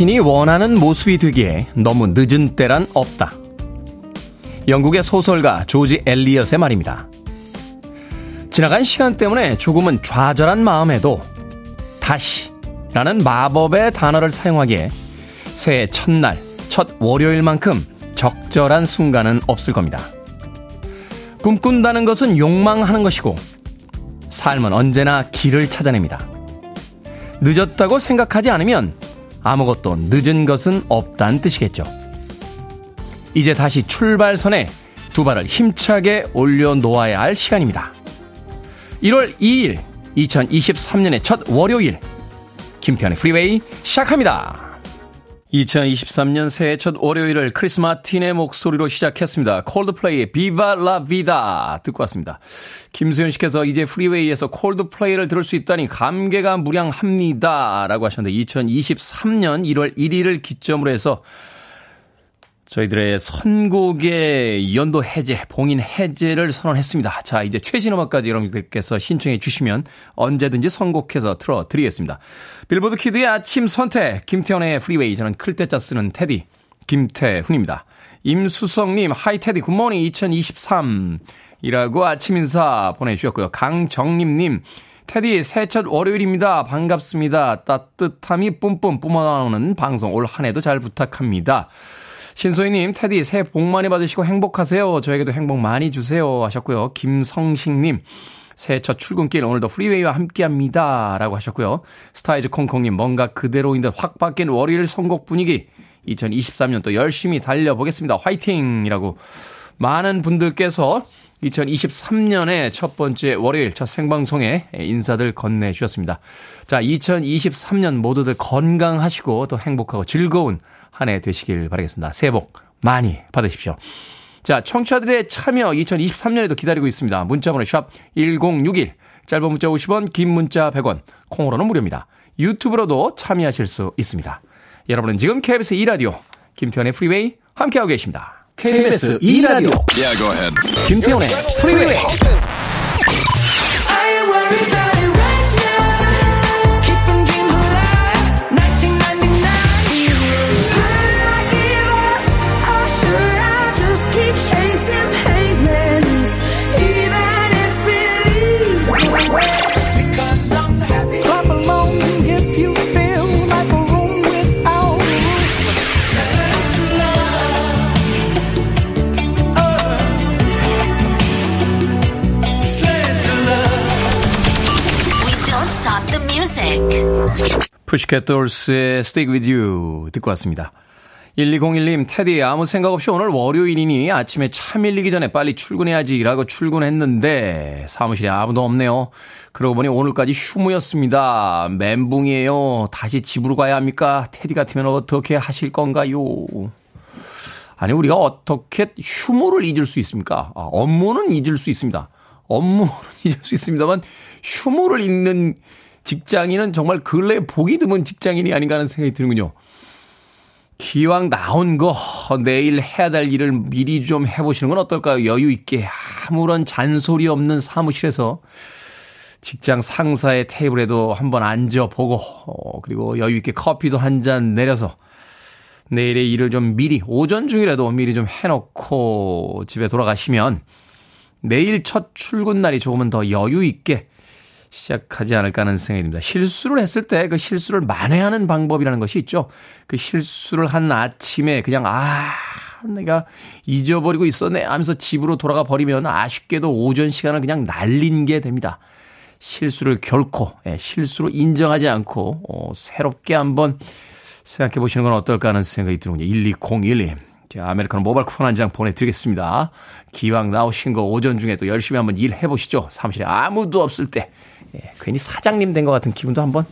당신이 원하는 모습이 되기에 너무 늦은 때란 없다. 영국의 소설가 조지 엘리엇의 말입니다. 지나간 시간 때문에 조금은 좌절한 마음에도 다시 라는 마법의 단어를 사용하기에 새해 첫날, 첫 월요일만큼 적절한 순간은 없을 겁니다. 꿈꾼다는 것은 욕망하는 것이고 삶은 언제나 길을 찾아냅니다. 늦었다고 생각하지 않으면 아무것도 늦은 것은 없다는 뜻이겠죠. 이제 다시 출발선에 두 발을 힘차게 올려놓아야 할 시간입니다. 1월 2일, 2023년의 첫 월요일, 김태훈의 프리웨이 시작합니다. 2023년 새해 첫 월요일을 크리스 마틴의 목소리로 시작했습니다. 콜드플레이의 Viva la Vida 듣고 왔습니다. 김수현 씨께서 이제 프리웨이에서 콜드플레이를 들을 수 있다니 감개가 무량합니다. 라고 하셨는데 2023년 1월 1일을 기점으로 해서 저희들의 선곡의 연도 해제, 봉인 해제를 선언했습니다. 자, 이제 최신 음악까지 여러분들께서 신청해 주시면 언제든지 선곡해서 틀어드리겠습니다. 빌보드 kid의 아침 선택, 김태훈의 프리웨이, 저는 클 태 자 쓰는 테디, 김태훈입니다. 임수성님, hi 테디, good morning 2023. 이라고 아침 인사 보내주셨고요. 강정림님, 테디, 새해 첫 월요일입니다. 반갑습니다. 따뜻함이 뿜뿜 뿜어나오는 방송 올 한 해도 잘 부탁합니다. 신소희님, 테디, 새해 복 많이 받으시고 행복하세요. 저에게도 행복 많이 주세요. 하셨고요. 김성식님, 새해 첫 출근길 오늘도 프리웨이와 함께 합니다. 라고 하셨고요. 스타이즈 콩콩님, 뭔가 그대로인 듯 확 바뀐 월요일 선곡 분위기. 2023년 또 열심히 달려보겠습니다. 화이팅! 이라고 많은 분들께서 2023년의 첫 번째 월요일 첫 생방송에 인사들 건네주셨습니다. 자, 2023년 모두들 건강하시고 또 행복하고 즐거운 한 해 되시길 바라겠습니다. 새해 복 많이 받으십시오. 자, 청취자들의 참여 2023년에도 기다리고 있습니다. 문자번호 샵 1061, 짧은 문자 50원, 긴 문자 100원, 콩으로는 무료입니다. 유튜브로도 참여하실 수 있습니다. 여러분은 지금 KBS 2라디오 김태훈의 프리웨이 함께하고 계십니다. KBS 2라디오 yeah, 김태훈의 프리웨이 푸시켓 돌스의 Stick With You 듣고 왔습니다. 1201님, 테디, 아무 생각 없이 오늘 월요일이니 아침에 차 밀리기 전에 빨리 출근해야지 라고 출근했는데 사무실에 아무도 없네요. 그러고 보니 오늘까지 휴무였습니다. 멘붕이에요. 다시 집으로 가야 합니까? 테디 같으면 어떻게 하실 건가요? 아니, 우리가 어떻게 휴무를 잊을 수 있습니까? 아, 업무는 잊을 수 있습니다. 업무는 잊을 수 있습니다만 휴무를 잊는 직장인은 정말 근래에 보기 드문 직장인이 아닌가 하는 생각이 드는군요. 기왕 나온 거 내일 해야 될 일을 미리 좀 해보시는 건 어떨까요? 여유 있게 아무런 잔소리 없는 사무실에서 직장 상사의 테이블에도 한번 앉아보고 어, 그리고 여유 있게 커피도 한 잔 내려서 내일의 일을 좀 미리 오전 중이라도 미리 좀 해놓고 집에 돌아가시면 내일 첫 출근 날이 조금은 더 여유 있게 시작하지 않을까 하는 생각이 듭니다. 실수를 했을 때 그 실수를 만회하는 방법이라는 것이 있죠. 그 실수를 한 아침에 그냥 아 내가 잊어버리고 있었네 하면서 집으로 돌아가 버리면 아쉽게도 오전 시간을 그냥 날린 게 됩니다. 실수를 결코 예, 실수로 인정하지 않고 어, 새롭게 한번 생각해 보시는 건 어떨까 하는 생각이 드는군요. 1201님. 제가 아메리카노 모바일 쿠폰 한 장 보내드리겠습니다. 기왕 나오신 거 오전 중에 도 열심히 한번 일해보시죠. 사무실에 아무도 없을 때 예, 괜히 사장님 된 것 같은 기분도 한번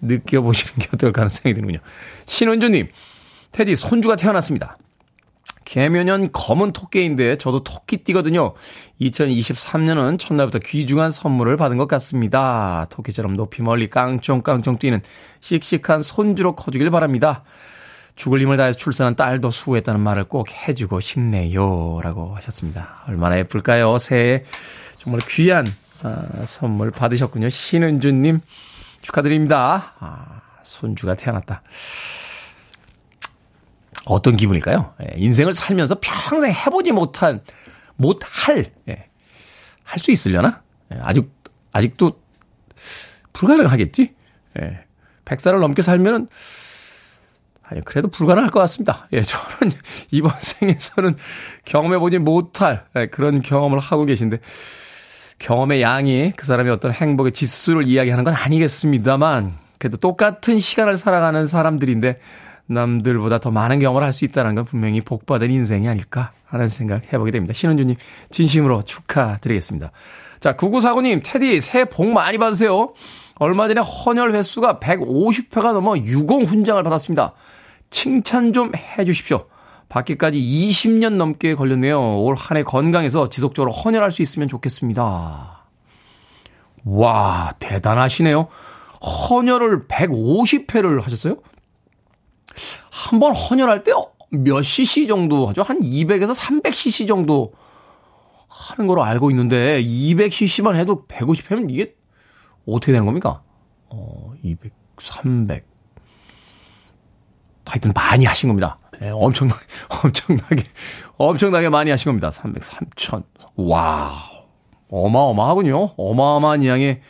느껴보시는 게 어떨까 하는 생각이 드는군요. 신은주님, 테디 손주가 태어났습니다. 개묘년 검은 토끼인데 저도 토끼띠거든요. 2023년은 첫날부터 귀중한 선물을 받은 것 같습니다. 토끼처럼 높이 멀리 깡총깡총 뛰는 씩씩한 손주로 커주길 바랍니다. 죽을 힘을 다해서 출산한 딸도 수고했다는 말을 꼭 해주고 싶네요. 라고 하셨습니다. 얼마나 예쁠까요? 새해 정말 귀한 아, 선물 받으셨군요. 신은주님 축하드립니다. 아, 손주가 태어났다. 어떤 기분일까요? 예, 인생을 살면서 평생 해보지 못한, 못할, 예, 할 수 있으려나? 예, 아직, 아직도 불가능하겠지? 예, 100살을 넘게 살면은, 아니, 그래도 불가능할 것 같습니다. 예, 저는 이번 생에서는 경험해보지 못할 예, 그런 경험을 하고 계신데, 경험의 양이 그 사람의 어떤 행복의 지수를 이야기하는 건 아니겠습니다만, 그래도 똑같은 시간을 살아가는 사람들인데, 남들보다 더 많은 경험을 할 수 있다는 건 분명히 복받은 인생이 아닐까 하는 생각 해보게 됩니다. 신은주님, 진심으로 축하드리겠습니다. 자, 9949님, 테디, 새해 복 많이 받으세요. 얼마 전에 헌혈 횟수가 150회가 넘어 유공 훈장을 받았습니다. 칭찬 좀 해주십시오. 받기까지 20년 넘게 걸렸네요. 올 한 해 건강해서 지속적으로 헌혈할 수 있으면 좋겠습니다. 와, 대단하시네요. 헌혈을 150회를 하셨어요? 한 번 헌혈할 때 몇 cc 정도 하죠? 한 200에서 300cc 정도 하는 걸로 알고 있는데 200cc만 해도 150회면 이게 어떻게 되는 겁니까? 어, 200, 300. 하여튼 많이 하신 겁니다. 네, 엄청, 엄청나게, 엄청나게 많이 하신 겁니다. 300, 3000. 와 어마어마하군요. 어마어마한 양의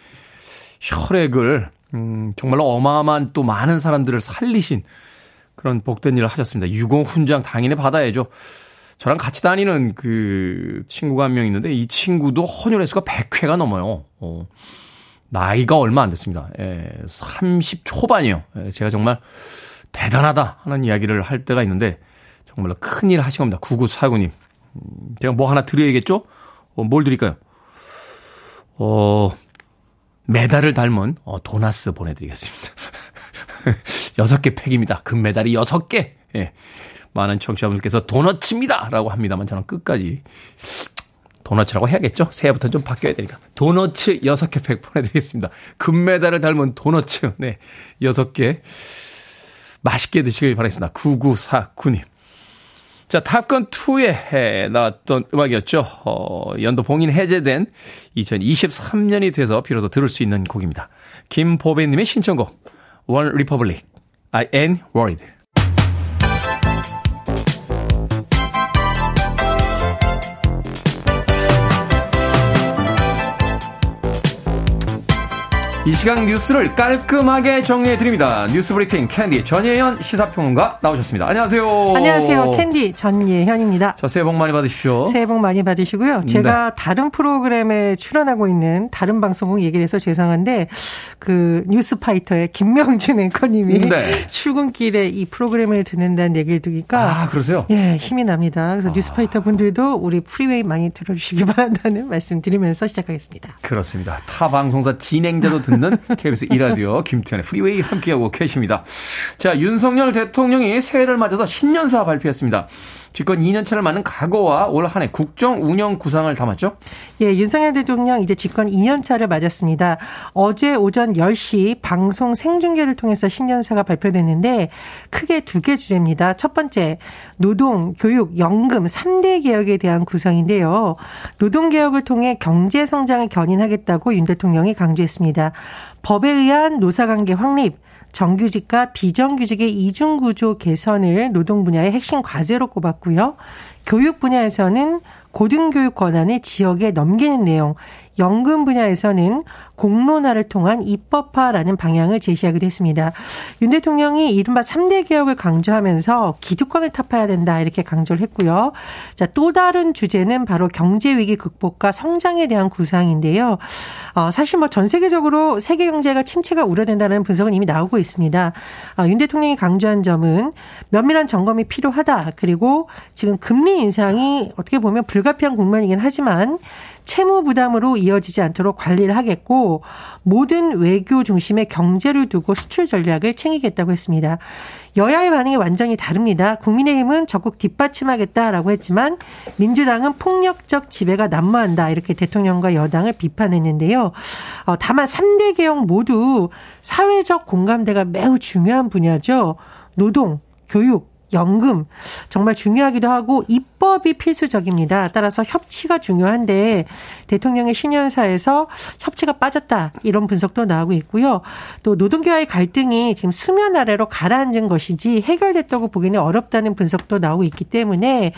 혈액을, 음, 정말로 어마어마한 또 많은 사람들을 살리신 그런 복된 일을 하셨습니다. 유공 훈장 당연히 받아야죠. 저랑 같이 다니는 그 친구가 한 명 있는데 이 친구도 헌혈 횟수가 100회가 넘어요. 어. 나이가 얼마 안 됐습니다. 예, 30 초반이에요. 예, 제가 정말 대단하다 하는 이야기를 할 때가 있는데 정말로 큰일 하신 겁니다. 9949님. 음, 제가 뭐 하나 드려야겠죠? 어, 뭘 드릴까요? 어, 메달을 닮은 어, 도나스 보내드리겠습니다. 6개 팩입니다. 금메달이 6개. 예. 많은 청취자분들께서 도너츠입니다! 라고 합니다만 저는 끝까지 도너츠라고 해야겠죠? 새해부터 좀 바뀌어야 되니까. 도너츠 6개 팩 보내드리겠습니다. 금메달을 닮은 도너츠, 네, 6개. 맛있게 드시길 바라겠습니다. 9949님. 자, 탑건2에 나왔던 음악이었죠. 어, 연도 봉인 해제된 2023년이 돼서 비로소 들을 수 있는 곡입니다. 김보배님의 신청곡, One Republic, I Ain't Worried. 이 시간 뉴스를 깔끔하게 정리해 드립니다. 뉴스 브리핑 캔디 전예현 시사평론가 나오셨습니다. 안녕하세요. 안녕하세요. 캔디 전예현입니다. 자, 새해 복 많이 받으십시오. 새해 복 많이 받으시고요. 제가 네. 다른 프로그램에 출연하고 있는 다른 방송국 얘기를 해서 죄송한데 그 뉴스파이터의 김명준 앵커님이 네. 출근길에 이 프로그램을 듣는다는 얘기를 들으니까 아, 그러세요? 예, 힘이 납니다. 그래서 아. 뉴스파이터 분들도 우리 프리웨이 많이 들어주시기 바란다는 말씀 드리면서 시작하겠습니다. 그렇습니다. 타 방송사 진행자도 듣는 듣는 KBS 이라디오 김태훈의 프리웨이 함께하고 계십니다. 자, 윤석열 대통령이 새해를 맞아서 신년사 발표했습니다. 집권 2년 차를 맞는 각오와 올 한 해 국정 운영 구상을 담았죠? 예, 윤석열 대통령 이제 집권 2년 차를 맞았습니다. 어제 오전 10시 방송 생중계를 통해서 신년사가 발표됐는데 크게 두 개 주제입니다. 첫 번째, 노동, 교육, 연금 3대 개혁에 대한 구성인데요. 노동 개혁을 통해 경제 성장을 견인하겠다고 윤 대통령이 강조했습니다. 법에 의한 노사관계 확립, 정규직과 비정규직의 이중구조 개선을 노동 분야의 핵심 과제로 꼽았고요. 교육 분야에서는 고등교육 권한을 지역에 넘기는 내용, 연금 분야에서는 공론화를 통한 입법화라는 방향을 제시하기도 했습니다. 윤 대통령이 이른바 3대 개혁을 강조하면서 기득권을 타파해야 된다 이렇게 강조를 했고요. 자, 또 다른 주제는 바로 경제 위기 극복과 성장에 대한 구상인데요. 어, 사실 뭐 전 세계적으로 세계 경제가 침체가 우려된다는 분석은 이미 나오고 있습니다. 어, 윤 대통령이 강조한 점은 면밀한 점검이 필요하다. 그리고 지금 금리 인상이 어떻게 보면 불가피한 국면이긴 하지만 채무 부담으로 이어지지 않도록 관리를 하겠고 모든 외교 중심의 경제를 두고 수출 전략을 챙기겠다고 했습니다. 여야의 반응이 완전히 다릅니다. 국민의힘은 적극 뒷받침하겠다라고 했지만 민주당은 폭력적 지배가 난무한다 이렇게 대통령과 여당을 비판했는데요. 어, 다만 3대 개혁 모두 사회적 공감대가 매우 중요한 분야죠. 노동, 교육, 연금 정말 중요하기도 하고 입법이 필수적입니다. 따라서 협치가 중요한데 대통령의 신년사에서 협치가 빠졌다 이런 분석도 나오고 있고요. 또 노동계와의 갈등이 지금 수면 아래로 가라앉은 것이지 해결됐다고 보기는 어렵다는 분석도 나오고 있기 때문에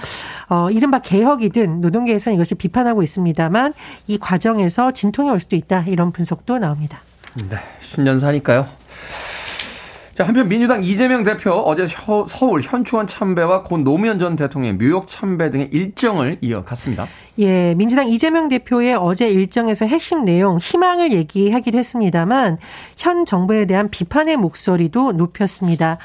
어 이른바 개혁이든 노동계에서는 이것을 비판하고 있습니다만 이 과정에서 진통이 올 수도 있다 이런 분석도 나옵니다. 네, 신년사니까요. 자, 한편 민주당 이재명 대표 어제 서울 현충원 참배와 고 노무현 전 대통령의 뉴욕 참배 등의 일정을 이어갔습니다. 예, 민주당 이재명 대표의 어제 일정에서 핵심 내용, 희망을 얘기하기도 했습니다만 현 정부에 대한 비판의 목소리도 높였습니다.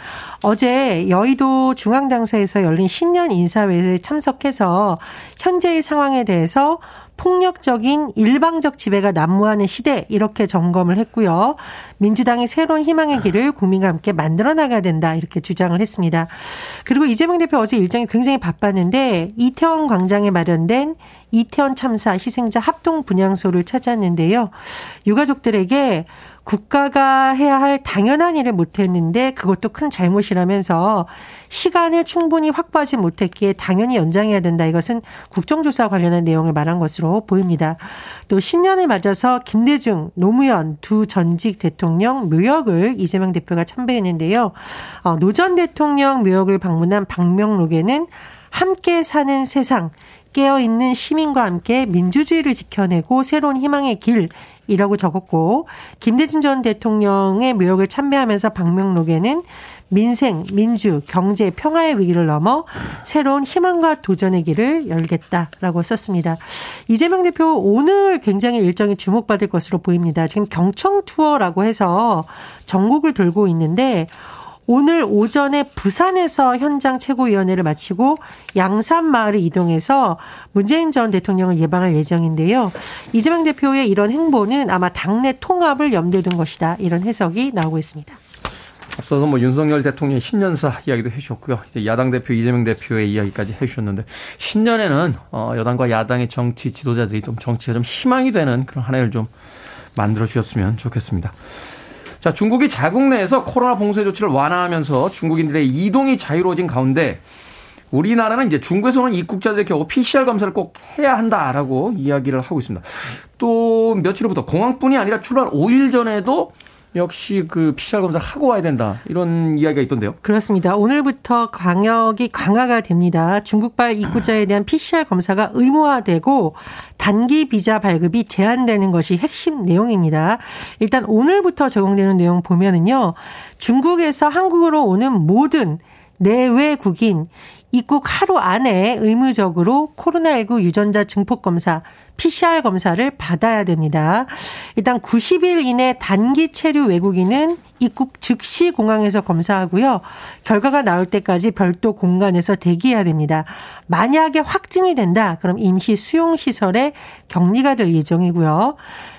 어제 여의도 중앙당사에서 열린 신년 인사회에 참석해서 현재의 상황에 대해서 폭력적인 일방적 지배가 난무하는 시대 이렇게 점검을 했고요. 민주당이 새로운 희망의 길을 국민과 함께 만들어 나가야 된다 이렇게 주장을 했습니다. 그리고 이재명 대표 어제 일정이 굉장히 바빴는데 이태원 광장에 마련된 이태원 참사 희생자 합동 분향소를 찾았는데요. 유가족들에게 국가가 해야 할 당연한 일을 못했는데 그것도 큰 잘못이라면서 시간을 충분히 확보하지 못했기에 당연히 연장해야 된다. 이것은 국정조사 관련한 내용을 말한 것으로 보입니다. 또 신년을 맞아서 김대중, 노무현 두 전직 대통령 묘역을 이재명 대표가 참배했는데요. 어, 노전 대통령 묘역을 방문한 박명록에는 함께 사는 세상, 깨어있는 시민과 함께 민주주의를 지켜내고 새로운 희망의 길 이라고 적었고 김대중 전 대통령의 묘역을 참배하면서 박명록에는 민생, 민주, 경제, 평화의 위기를 넘어 새로운 희망과 도전의 길을 열겠다라고 썼습니다. 이재명 대표 오늘 굉장히 일정이 주목받을 것으로 보입니다. 지금 경청 투어라고 해서 전국을 돌고 있는데 오늘 오전에 부산에서 현장 최고위원회를 마치고 양산 마을을 이동해서 문재인 전 대통령을 예방할 예정인데요. 이재명 대표의 이런 행보는 아마 당내 통합을 염두에 둔 것이다. 이런 해석이 나오고 있습니다. 앞서서 뭐 윤석열 대통령 신년사 이야기도 해주셨고요. 이제 야당 대표 이재명 대표의 이야기까지 해주셨는데 신년에는 어 여당과 야당의 정치 지도자들이 좀 정치가 좀 희망이 되는 그런 한 해를 좀 만들어 주셨으면 좋겠습니다. 자, 중국이 자국 내에서 코로나 봉쇄 조치를 완화하면서 중국인들의 이동이 자유로워진 가운데 우리나라는 이제 중국에서 오는 입국자들의 경우 PCR 검사를 꼭 해야 한다라고 이야기를 하고 있습니다. 또 며칠 후부터 공항뿐이 아니라 출발 5일 전에도 역시 그 PCR 검사를 하고 와야 된다. 이런 이야기가 있던데요. 그렇습니다. 오늘부터 강력이 강화가 됩니다. 중국발 입국자에 대한 PCR 검사가 의무화되고 단기 비자 발급이 제한되는 것이 핵심 내용입니다. 일단 오늘부터 적용되는 내용 보면은요. 중국에서 한국으로 오는 모든 내외국인 입국 하루 안에 의무적으로 코로나19 유전자 증폭 검사 PCR 검사를 받아야 됩니다. 일단 90일 이내 단기 체류 외국인은 입국 즉시 공항에서 검사하고요. 결과가 나올 때까지 별도 공간에서 대기해야 됩니다. 만약에 확진이 된다, 그럼 임시 수용시설에 격리가 될 예정이고요.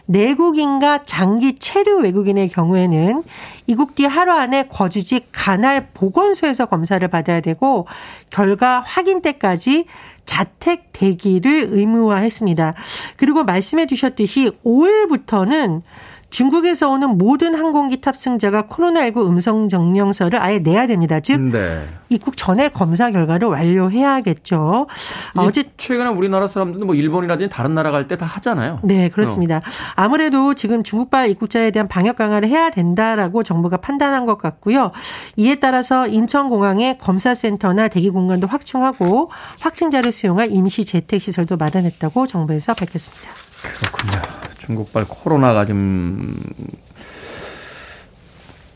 내국인과 장기 체류 외국인의 경우에는 이국 뒤 하루 안에 거주지 간할 보건소에서 검사를 받아야 되고 결과 확인 때까지 자택 대기를 의무화했습니다. 그리고 말씀해 주셨듯이 5일부터는 중국에서 오는 모든 항공기 탑승자가 코로나19 음성 증명서를 아예 내야 됩니다. 즉 네. 입국 전에 검사 결과를 완료해야겠죠. 어제 최근에 우리나라 사람들도 뭐 일본이라든지 다른 나라 갈 때 다 하잖아요. 네, 그렇습니다. 어. 아무래도 지금 중국발 입국자에 대한 방역 강화를 해야 된다라고 정부가 판단한 것 같고요. 이에 따라서 인천공항에 검사센터나 대기 공간도 확충하고 확진자를 수용할 임시 재택 시설도 마련했다고 정부에서 밝혔습니다. 그렇군요. 중국발 코로나가 좀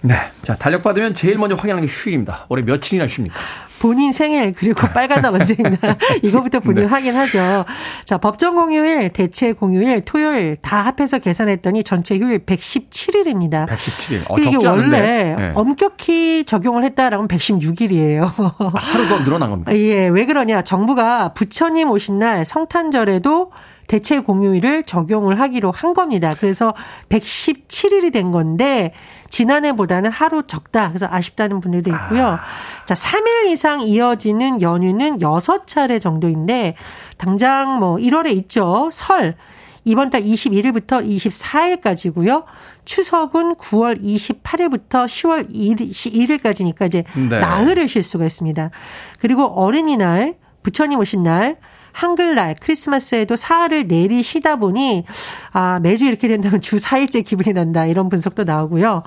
네. 자, 달력 받으면 제일 먼저 확인하는 게 휴일입니다. 올해 며칠이나 쉽니까? 본인 생일 그리고 빨간 날 언제 있나 이거부터 본인 네. 확인하죠. 자 법정 공휴일, 대체 공휴일, 토요일 다 합해서 계산했더니 전체 휴일 117일입니다. 117일. 어, 이게 원래 네. 엄격히 적용을 했다라면 116일이에요. 아, 하루 더 늘어난 겁니다. 예, 왜 그러냐? 정부가 부처님 오신 날 성탄절에도 대체 공휴일을 적용을 하기로 한 겁니다. 그래서 117일이 된 건데 지난해보다는 하루 적다. 그래서 아쉽다는 분들도 있고요. 아. 자, 3일 이상 이어지는 연휴는 6차례 정도인데 당장 뭐 1월에 있죠. 설 이번 달 21일부터 24일까지고요. 추석은 9월 28일부터 10월 1일까지니까 이제 네. 나흘을 쉴 수가 있습니다. 그리고 어린이날, 부처님 오신 날, 한글날, 크리스마스에도 사흘을 내리 쉬다 보니 아, 매주 이렇게 된다면 주 4일째 기분이 난다. 이런 분석도 나오고요.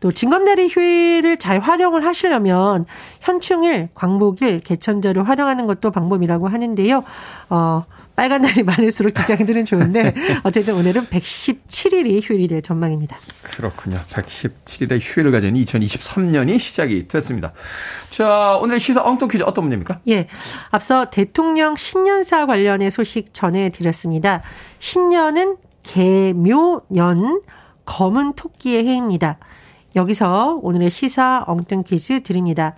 또 징검다리 휴일을 잘 활용을 하시려면 현충일, 광복일, 개천절을 활용하는 것도 방법이라고 하는데요. 어, 빨간 날이 많을수록 직장인들은 좋은데 어쨌든 오늘은 117일이 휴일이 될 전망입니다. 그렇군요. 117일의 휴일을 가진 2023년이 시작이 됐습니다. 자, 오늘의 시사 엉뚱 퀴즈 어떤 문제입니까? 예. 앞서 대통령 신년사 관련의 소식 전해드렸습니다. 신년은 개묘년 검은 토끼의 해입니다. 여기서 오늘의 시사 엉뚱 퀴즈 드립니다.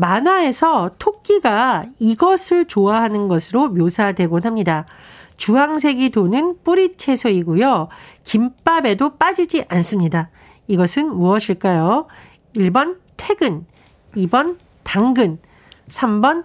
만화에서 토끼가 이것을 좋아하는 것으로 묘사되곤 합니다. 주황색이 도는 뿌리 채소이고요. 김밥에도 빠지지 않습니다. 이것은 무엇일까요? 1번 퇴근, 2번 당근, 3번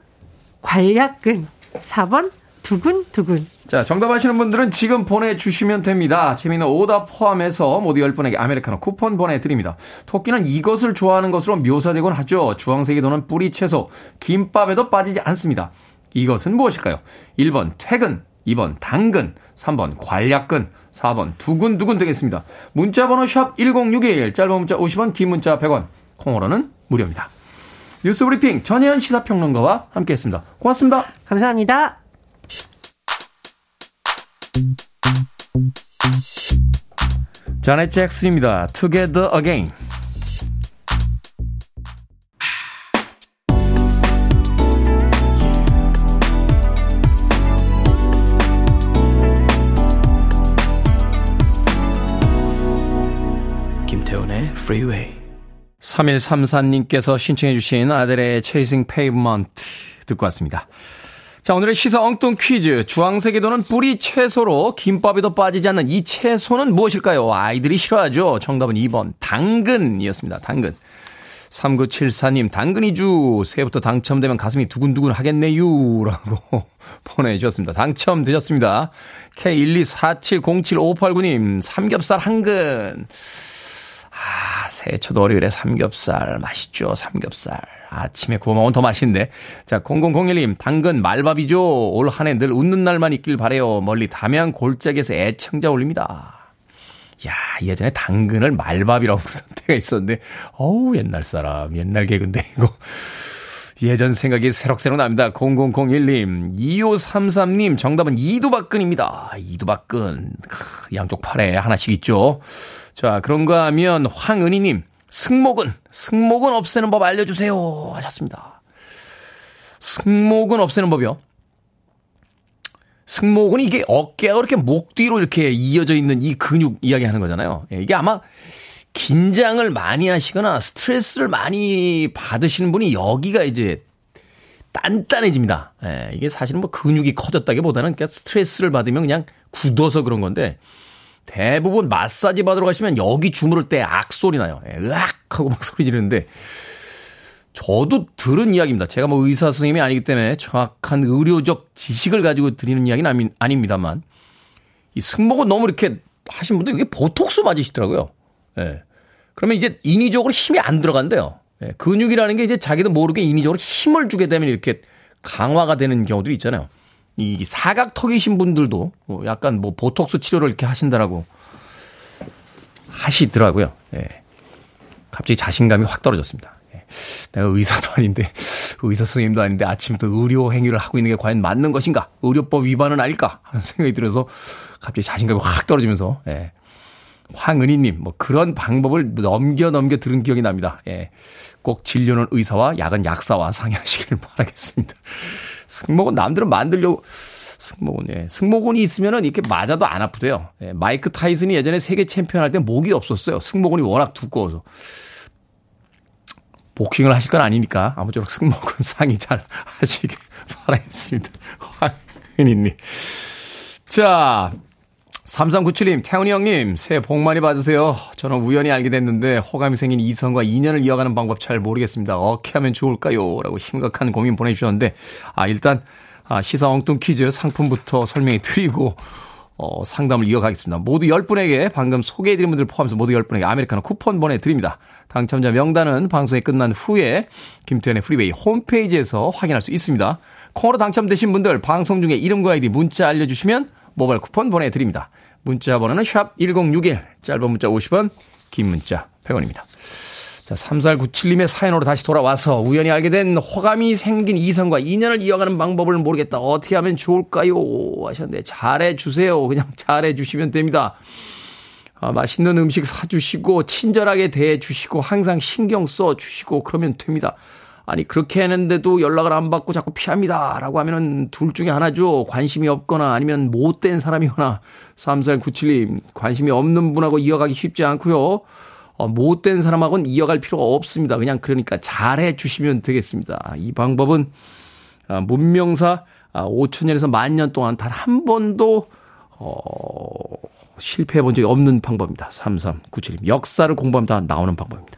관략근, 4번 두근두근. 자, 정답 아시는 분들은 지금 보내주시면 됩니다. 재미있는 오답 포함해서 모두 10분에게 아메리카노 쿠폰 보내드립니다. 토끼는 이것을 좋아하는 것으로 묘사되곤 하죠. 주황색이 도는 뿌리 채소, 김밥에도 빠지지 않습니다. 이것은 무엇일까요? 1번 퇴근, 2번 당근, 3번 관략근, 4번 두근두근 되겠습니다. 문자번호 샵 1061, 짧은 문자 50원, 긴 문자 100원, 콩으로는 무료입니다. 뉴스 브리핑 전혜연 시사평론가와 함께했습니다. 고맙습니다. 감사합니다. 자넷 잭슨입니다. Together Again. 김태훈의 Freeway. 3134님께서 신청해 주신 아들의 Chasing Pavement 듣고 왔습니다. 자, 오늘의 시사 엉뚱 퀴즈. 주황색이 도는 뿌리 채소로 김밥에도 빠지지 않는 이 채소는 무엇일까요? 아이들이 싫어하죠. 정답은 2번. 당근이었습니다. 당근. 3974님, 당근이주. 새해부터 당첨되면 가슴이 두근두근 하겠네요. 라고 보내주셨습니다. 당첨되셨습니다. K124707589님, 삼겹살 한 근. 아, 새해 첫 월요일에 삼겹살. 맛있죠, 삼겹살. 아침에 구워 먹으면 더 맛있는데. 자, 0001님, 당근 말밥이죠. 올 한 해 늘 웃는 날만 있길 바래요. 멀리 담양 골짜기에서 애청자 올립니다. 야, 예전에 당근을 말밥이라고 부르던 때가 있었는데, 어우, 옛날 사람, 옛날 개근데, 이거. 예전 생각이 새록새록 납니다. 0001님, 2533님, 정답은 이두박근입니다. 이두박근. 양쪽 팔에 하나씩 있죠. 자, 그런가 하면 황은희님, 승모근, 승모근 없애는 법 알려주세요. 하셨습니다. 승모근 없애는 법이요. 승모근이 이게 어깨가 이렇게 목 뒤로 이렇게 이어져 있는 이 근육 이야기 하는 거잖아요. 예, 이게 아마 긴장을 많이 하시거나 스트레스를 많이 받으시는 분이 여기가 이제 단단해집니다. 예, 이게 사실은 뭐 근육이 커졌다기 보다는 그냥 스트레스를 받으면 그냥 굳어서 그런 건데 대부분 마사지 받으러 가시면 여기 주무를 때 악소리 나요. 예, 으악! 하고 막 소리 지르는데 저도 들은 이야기입니다. 제가 뭐 의사 선생님이 아니기 때문에 정확한 의료적 지식을 가지고 드리는 이야기는 아닙니다만 이 승모근 너무 이렇게 하신 분들 이게 보톡스 맞으시더라고요. 예. 그러면 이제 인위적으로 힘이 안 들어간대요. 예. 근육이라는 게 이제 자기도 모르게 인위적으로 힘을 주게 되면 이렇게 강화가 되는 경우들이 있잖아요. 이 사각턱이신 분들도 뭐 약간 뭐 보톡스 치료를 이렇게 하신다라고 하시더라고요. 예. 갑자기 자신감이 확 떨어졌습니다. 예. 내가 의사도 아닌데 의사 선생님도 아닌데 아침부터 의료 행위를 하고 있는 게 과연 맞는 것인가? 의료법 위반은 아닐까? 하는 생각이 들어서 갑자기 자신감이 확 떨어지면서 예. 황은희님 뭐 그런 방법을 넘겨 넘겨 들은 기억이 납니다. 예. 꼭 진료는 의사와 약은 약사와 상의하시길 바라겠습니다. 승모근 남들은 만들려고 승모근, 예. 승모근이 있으면은 이렇게 맞아도 안 아프대요. 예. 마이크 타이슨이 예전에 세계 챔피언 할 때 목이 없었어요. 승모근이 워낙 두꺼워서. 복싱을 하실 건 아니니까 아무쪼록 승모근 상의 잘 하시길 바라겠습니다. 황은희님. 자, 3397님, 태훈이 형님, 새해 복 많이 받으세요. 저는 우연히 알게 됐는데, 호감이 생긴 이성과 인연을 이어가는 방법 잘 모르겠습니다. 어떻게 하면 좋을까요? 라고 심각한 고민 보내주셨는데, 아, 일단, 아, 시사 엉뚱 퀴즈 상품부터 설명해 드리고, 어, 상담을 이어가겠습니다. 모두 10분에게 방금 소개해드린 분들 포함해서 모두 10분에게 아메리카노 쿠폰 보내드립니다. 당첨자 명단은 방송이 끝난 후에 김태훈의 프리웨이 홈페이지에서 확인할 수 있습니다. 콩으로 당첨되신 분들 방송 중에 이름과 아이디 문자 알려주시면 모바일 쿠폰 보내드립니다. 문자 번호는 샵 1061, 짧은 문자 50원, 긴 문자 100원입니다. 자, 3497님의 사연으로 다시 돌아와서 우연히 알게 된 호감이 생긴 이성과 인연을 이어가는 방법을 모르겠다. 어떻게 하면 좋을까요? 하셨는데, 잘해주세요. 그냥 잘해주시면 됩니다. 아, 맛있는 음식 사주시고, 친절하게 대해주시고, 항상 신경 써주시고, 그러면 됩니다. 아니, 그렇게 했는데도 연락을 안 받고 자꾸 피합니다. 라고 하면은 둘 중에 하나죠. 관심이 없거나 아니면 못된 사람이거나, 3497님, 관심이 없는 분하고 이어가기 쉽지 않고요. 어, 못된 사람하고는 이어갈 필요가 없습니다. 그냥 그러니까 잘해 주시면 되겠습니다. 이 방법은 아, 문명사 5천년에서 아, 만년 동안 단 한 번도 어, 실패해 본 적이 없는 방법입니다. 3397님. 역사를 공부하면 다 나오는 방법입니다.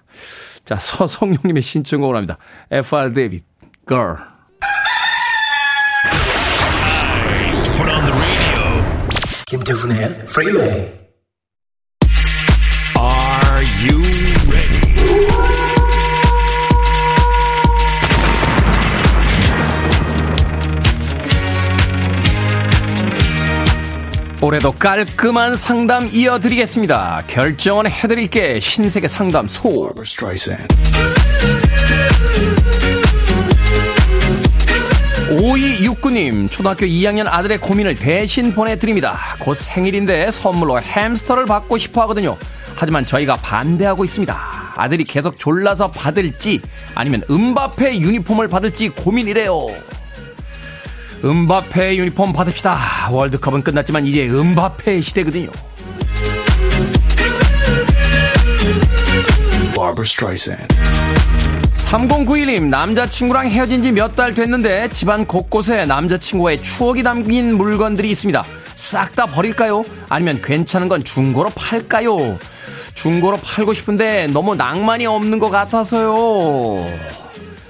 자, 서성용님의 신청곡을 합니다. FR David, Girl. 김태훈의 프리웨이 Are you 올해도 깔끔한 상담 이어드리겠습니다. 결정은 해드릴게 신세계 상담소. 5269님, 초등학교 2학년 아들의 고민을 대신 보내드립니다. 곧 생일인데 선물로 햄스터를 받고 싶어 하거든요. 하지만 저희가 반대하고 있습니다. 아들이 계속 졸라서 받을지 아니면 음바페 유니폼을 받을지 고민이래요. 음바페 유니폼 받읍시다. 월드컵은 끝났지만 이제 음바페 시대거든요. 3091님, 남자친구랑 헤어진 지 몇 달 됐는데 집안 곳곳에 남자친구의 추억이 담긴 물건들이 있습니다. 싹 다 버릴까요? 아니면 괜찮은 건 중고로 팔까요? 중고로 팔고 싶은데 너무 낭만이 없는 것 같아서요.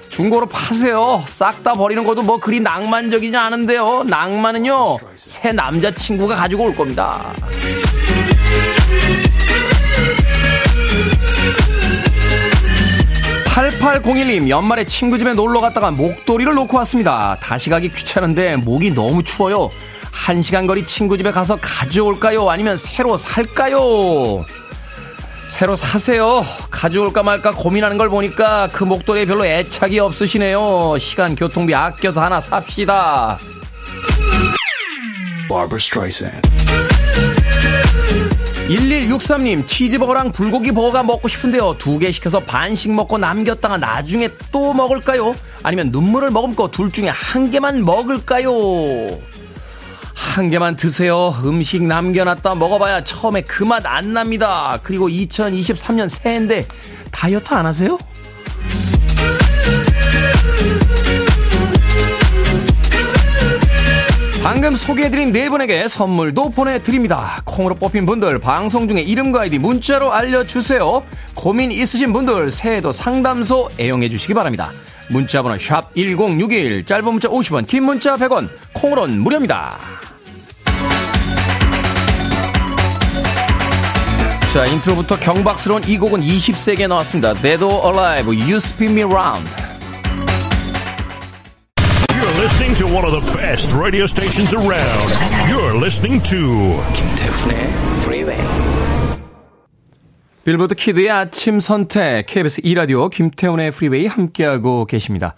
중고로 파세요. 싹 다 버리는 것도 뭐 그리 낭만적이지 않은데요. 낭만은요, 새 남자친구가 가지고 올 겁니다. 8801님, 연말에 친구 집에 놀러 갔다가 목도리를 놓고 왔습니다. 다시 가기 귀찮은데 목이 너무 추워요. 한 시간 거리 친구 집에 가서 가져올까요? 아니면 새로 살까요? 새로 사세요. 가져올까 말까 고민하는 걸 보니까 그 목도리에 별로 애착이 없으시네요. 시간 교통비 아껴서 하나 삽시다. 1163님, 치즈버거랑 불고기 버거가 먹고 싶은데요. 두 개 시켜서 반씩 먹고 남겼다가 나중에 또 먹을까요? 아니면 눈물을 머금고 둘 중에 한 개만 먹을까요? 한 개만 드세요. 음식 남겨놨다 먹어봐야 처음에 그 맛 안 납니다. 그리고 2023년 새해인데 다이어트 안 하세요? 방금 소개해드린 네 분에게 선물도 보내드립니다. 콩으로 뽑힌 분들 방송 중에 이름과 아이디 문자로 알려주세요. 고민 있으신 분들 새해도 상담소 애용해 주시기 바랍니다. 문자번호 샵 1061 짧은 문자 50원 긴 문자 100원 콩으로는 무료입니다. 자, 인트로부터 경박스러운 이 곡은 20세기에 나왔습니다. Dead or Alive, You Spin Me Round. You're listening to one of the best radio stations around. You're listening to 김태훈의 Freeway. 빌보드 키드의 아침 선택, KBS 2라디오 김태훈의 프리웨이 함께하고 계십니다.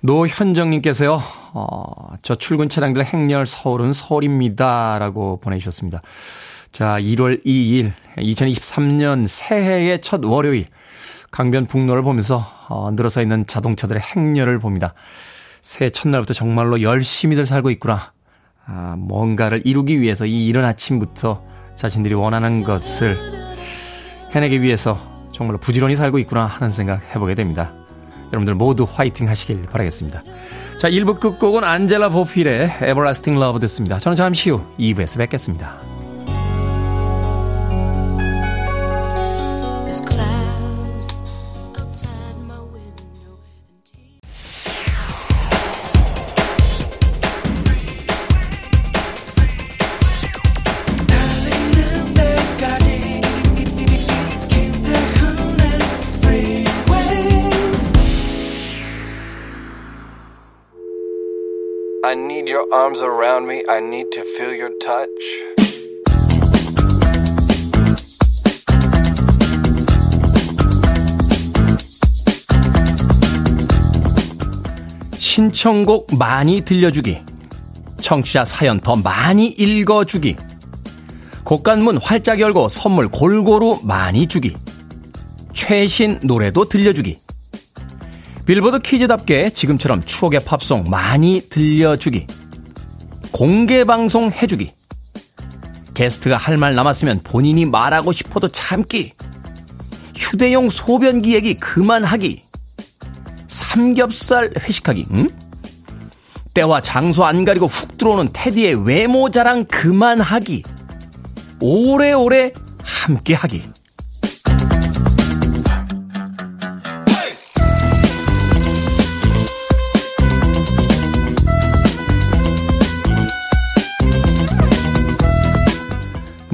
노현정님께서요, 어, 저 출근 차량들 행렬 서울은 서울입니다. 라고 보내주셨습니다. 자, 1월 2일, 2023년 새해의 첫 월요일, 강변 북로를 보면서 어, 늘어서 있는 자동차들의 행렬을 봅니다. 새해 첫날부터 정말로 열심히들 살고 있구나. 아, 뭔가를 이루기 위해서 이 이른 아침부터 자신들이 원하는 것을 해내기 위해서 정말로 부지런히 살고 있구나 하는 생각 해보게 됩니다. 여러분들 모두 화이팅 하시길 바라겠습니다. 자, 1부 끝곡은 안젤라 보필의 Everlasting Love 듣습니다. 저는 잠시 후 2부에서 뵙겠습니다. Your arms around me. I need to feel your touch. 신청곡 많이 들려주기. 청취자 사연 더 많이 읽어주기. 곡간문 활짝 열고 선물 골고루 많이 주기. 최신 노래도 들려주기. 빌보드 퀴즈답게 지금처럼 추억의 팝송 많이 들려주기. 공개 방송 해주기. 게스트가 할 말 남았으면 본인이 말하고 싶어도 참기. 휴대용 소변기 얘기 그만하기. 삼겹살 회식하기. 응? 때와 장소 안 가리고 훅 들어오는 테디의 외모 자랑 그만하기. 오래오래 함께하기.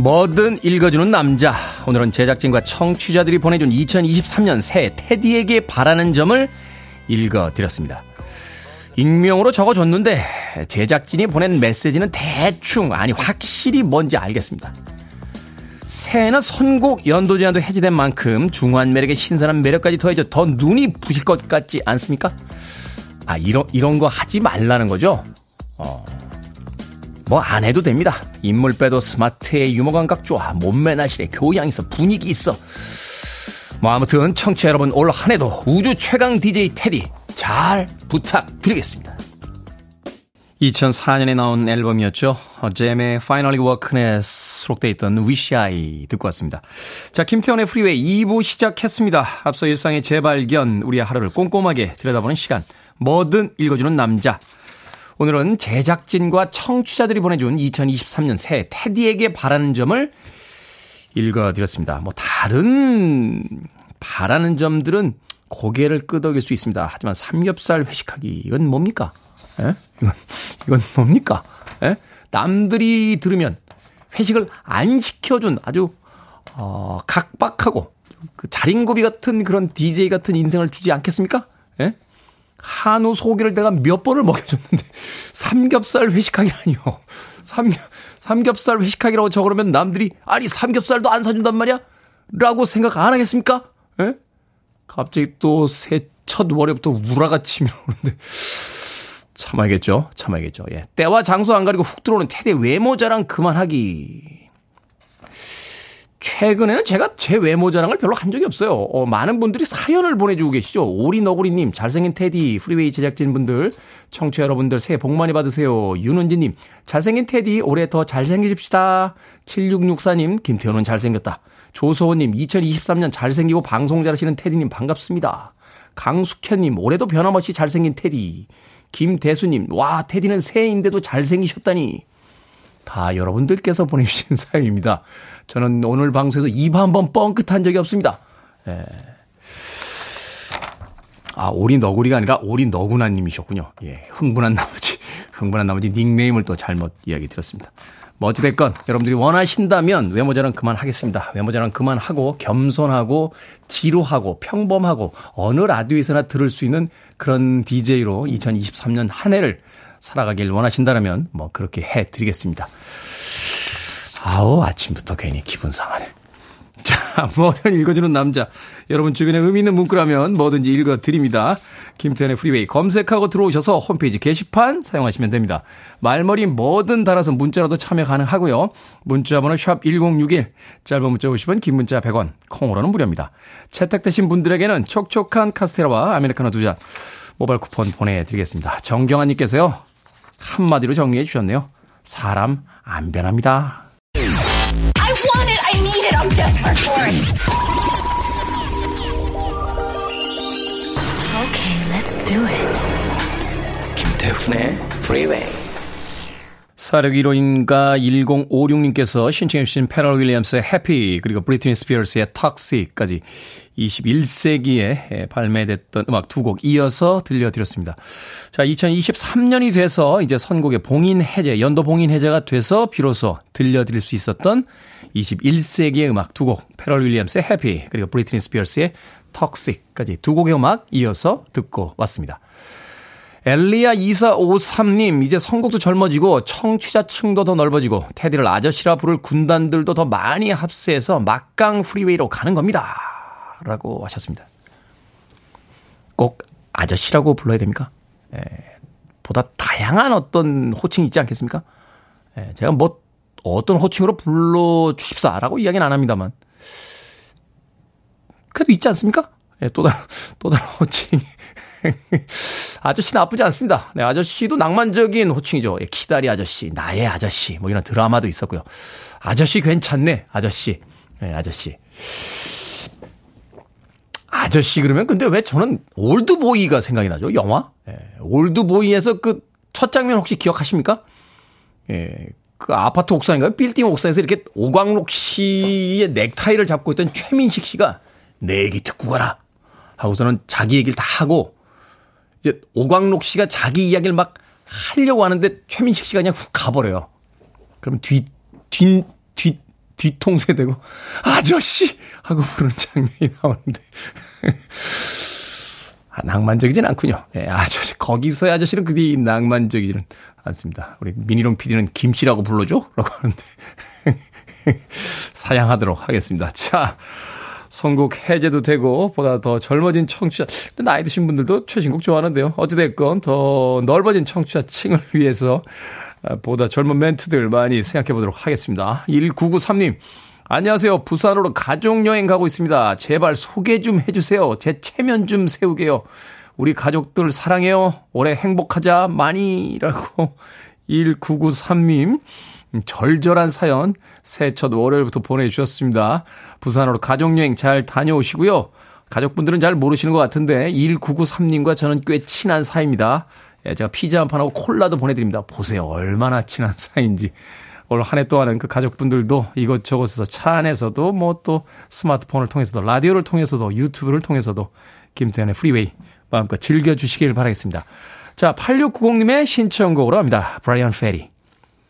뭐든 읽어주는 남자. 오늘은 제작진과 청취자들이 보내준 2023년 새 테디에게 바라는 점을 읽어드렸습니다. 익명으로 적어줬는데 제작진이 보낸 메시지는 대충 아니 확실히 뭔지 알겠습니다. 새해는 선곡 연도 제한도 해제된 만큼 중후한 매력에 신선한 매력까지 더해져 더 눈이 부실 것 같지 않습니까? 아 이런 이런 거 하지 말라는 거죠. 어. 뭐 안 해도 됩니다. 인물 빼도 스마트해 유머 감각 좋아 몸매 날씬해 교양 있어 분위기 있어. 뭐 아무튼 청취자 여러분 올 한 해도 우주 최강 DJ 테디 잘 부탁드리겠습니다. 2004년에 나온 앨범이었죠. Jem의 Finally Woken에 수록되어 있던 Wish I 듣고 왔습니다. 자, 김태훈의 프리웨이 2부 시작했습니다. 앞서 일상의 재발견, 우리의 하루를 꼼꼼하게 들여다보는 시간. 뭐든 읽어주는 남자. 오늘은 제작진과 청취자들이 보내준 2023년 새 테디에게 바라는 점을 읽어드렸습니다. 뭐 다른 바라는 점들은 고개를 끄덕일 수 있습니다. 하지만 삼겹살 회식하기 이건 뭡니까? 에? 이건 이건 뭡니까? 에? 남들이 들으면 회식을 안 시켜준 아주 어, 각박하고 그 자린고비 같은 그런 DJ 같은 인생을 주지 않겠습니까? 에? 한우 소고기를 내가 몇 번을 먹여줬는데 삼겹살 회식하기라니요. 삼, 삼겹살 회식하기라고 적으면 남들이 아니 삼겹살도 안 사준단 말이야? 라고 생각 안 하겠습니까? 에? 갑자기 또 새 첫 월요부터 우라가 치면 오는데 참아야겠죠. 참아야겠죠. 예. 때와 장소 안 가리고 훅 들어오는 태대 외모 자랑 그만하기. 최근에는 제가 제 외모 자랑을 별로 한 적이 없어요. 어, 많은 분들이 사연을 보내주고 계시죠. 오리너구리님, 잘생긴 테디, 프리웨이 제작진 분들, 청취자 여러분들 새해 복 많이 받으세요. 윤은지님, 잘생긴 테디, 올해 더 잘생기십시다. 7664님, 김태훈은 잘생겼다. 조소호님, 2023년 잘생기고 방송 잘하시는 테디님 반갑습니다. 강숙현님, 올해도 변함없이 잘생긴 테디. 김대수님, 와, 테디는 새해인데도 잘생기셨다니. 다 여러분들께서 보내주신 사연입니다. 저는 오늘 방송에서 입 한 번 뻥끗한 적이 없습니다. 예. 아, 오리 너구리가 아니라 오리 너구나님이셨군요. 예, 흥분한 나머지, 흥분한 나머지 닉네임을 또 잘못 이야기 드렸습니다. 뭐 어찌됐건 여러분들이 원하신다면 외모자랑 그만하겠습니다. 외모자랑 그만하고 겸손하고 지루하고 평범하고 어느 라디오에서나 들을 수 있는 그런 DJ로 2023년 한 해를 살아가길 원하신다면 뭐 그렇게 해드리겠습니다. 아우 아침부터 괜히 기분 상하네. 자, 뭐든 읽어주는 남자. 여러분 주변에 의미 있는 문구라면 뭐든지 읽어드립니다. 김태훈의 프리웨이 검색하고 들어오셔서 홈페이지 게시판 사용하시면 됩니다. 말머리 뭐든 달아서 문자라도 참여 가능하고요. 문자 번호 샵 1061, 짧은 문자 50원, 긴 문자 100원, 콩으로는 무료입니다. 채택되신 분들에게는 촉촉한 카스테라와 아메리카노 두 잔 모바일 쿠폰 보내드리겠습니다. 정경환님께서요. 한마디로 정리해 주셨네요. 사람 안 변합니다. I want it, I need it, I'm desperate for it. Okay, let's do it. 김태훈의 Freeway. 4615님과 1056님께서 신청해 주신 패럴 윌리엄스의 해피 그리고 브리트니 스피어스의 턱시까지 21세기에 발매됐던 음악 두 곡 이어서 들려드렸습니다. 자, 2023년이 돼서 이제 선곡의 봉인 해제, 연도 봉인 해제가 돼서 비로소 들려드릴 수 있었던 21세기의 음악 두 곡, 패럴 윌리엄스의 Happy 그리고 브리트니 스피어스의 Toxic까지 두 곡의 음악 이어서 듣고 왔습니다. 엘리야 2453님, 이제 선곡도 젊어지고 청취자층도 더 넓어지고 테디를 아저씨라 부를 군단들도 더 많이 합세해서 막강 프리웨이로 가는 겁니다. 라고 하셨습니다. 꼭 아저씨라고 불러야 됩니까? 예, 보다 다양한 어떤 호칭이 있지 않겠습니까? 예, 제가 뭐 어떤 호칭으로 불러주십사라고 이야기는 안 합니다만. 그래도 있지 않습니까? 예, 또 다른, 또 다른 호칭. 아저씨 나쁘지 않습니다. 네, 아저씨도 낭만적인 호칭이죠. 예, 키다리 아저씨, 나의 아저씨, 뭐 이런 드라마도 있었고요. 아저씨 괜찮네, 아저씨. 네, 아저씨. 아저씨 그러면 근데 왜 저는 올드보이가 생각이 나죠? 영화? 예, 올드보이에서 그 첫 장면 혹시 기억하십니까? 예, 그 아파트 옥상인가요? 빌딩 옥상에서 이렇게 오광록 씨의 넥타이를 잡고 있던 최민식 씨가 내 얘기 듣고 가라. 하고서는 자기 얘기를 다 하고 이제 오광록 씨가 자기 이야기를 막 하려고 하는데 최민식 씨가 그냥 훅 가버려요. 그럼 뒤, 뒤, 뒤, 뒤통수에 대고 아저씨 하고 부르는 장면이 나오는데 아, 낭만적이진 않군요. 예, 아저씨 거기서의 아저씨는 그리 낭만적이지는 않습니다. 우리 미니롱 PD는 김씨라고 불러줘? 라고 하는데 사양하도록 하겠습니다. 자, 선곡 해제도 되고 보다 더 젊어진 청취자 나이 드신 분들도 최신곡 좋아하는데요. 어찌됐건 더 넓어진 청취자층을 위해서 보다 젊은 멘트들 많이 생각해 보도록 하겠습니다. 1993님 안녕하세요. 부산으로 가족여행 가고 있습니다. 제발 소개 좀 해주세요. 제 체면 좀 세우게요. 우리 가족들 사랑해요. 올해 행복하자. 많이 라고 1993님 절절한 사연 새해 첫 월요일부터 보내주셨습니다. 부산으로 가족여행 잘 다녀오시고요. 가족분들은 잘 모르시는 것 같은데 1993님과 저는 꽤 친한 사이입니다. 예, 제가 피자 한 판하고 콜라도 보내드립니다. 보세요. 얼마나 친한 사이인지. 올 한 해 동안은 그 가족분들도 이것저것에서 차 안에서도 뭐 또 스마트폰을 통해서도 라디오를 통해서도 유튜브를 통해서도 김태훈의 프리웨이 마음껏 즐겨주시길 바라겠습니다. 자, 8690님의 신청곡으로 합니다. 브라이언 페리.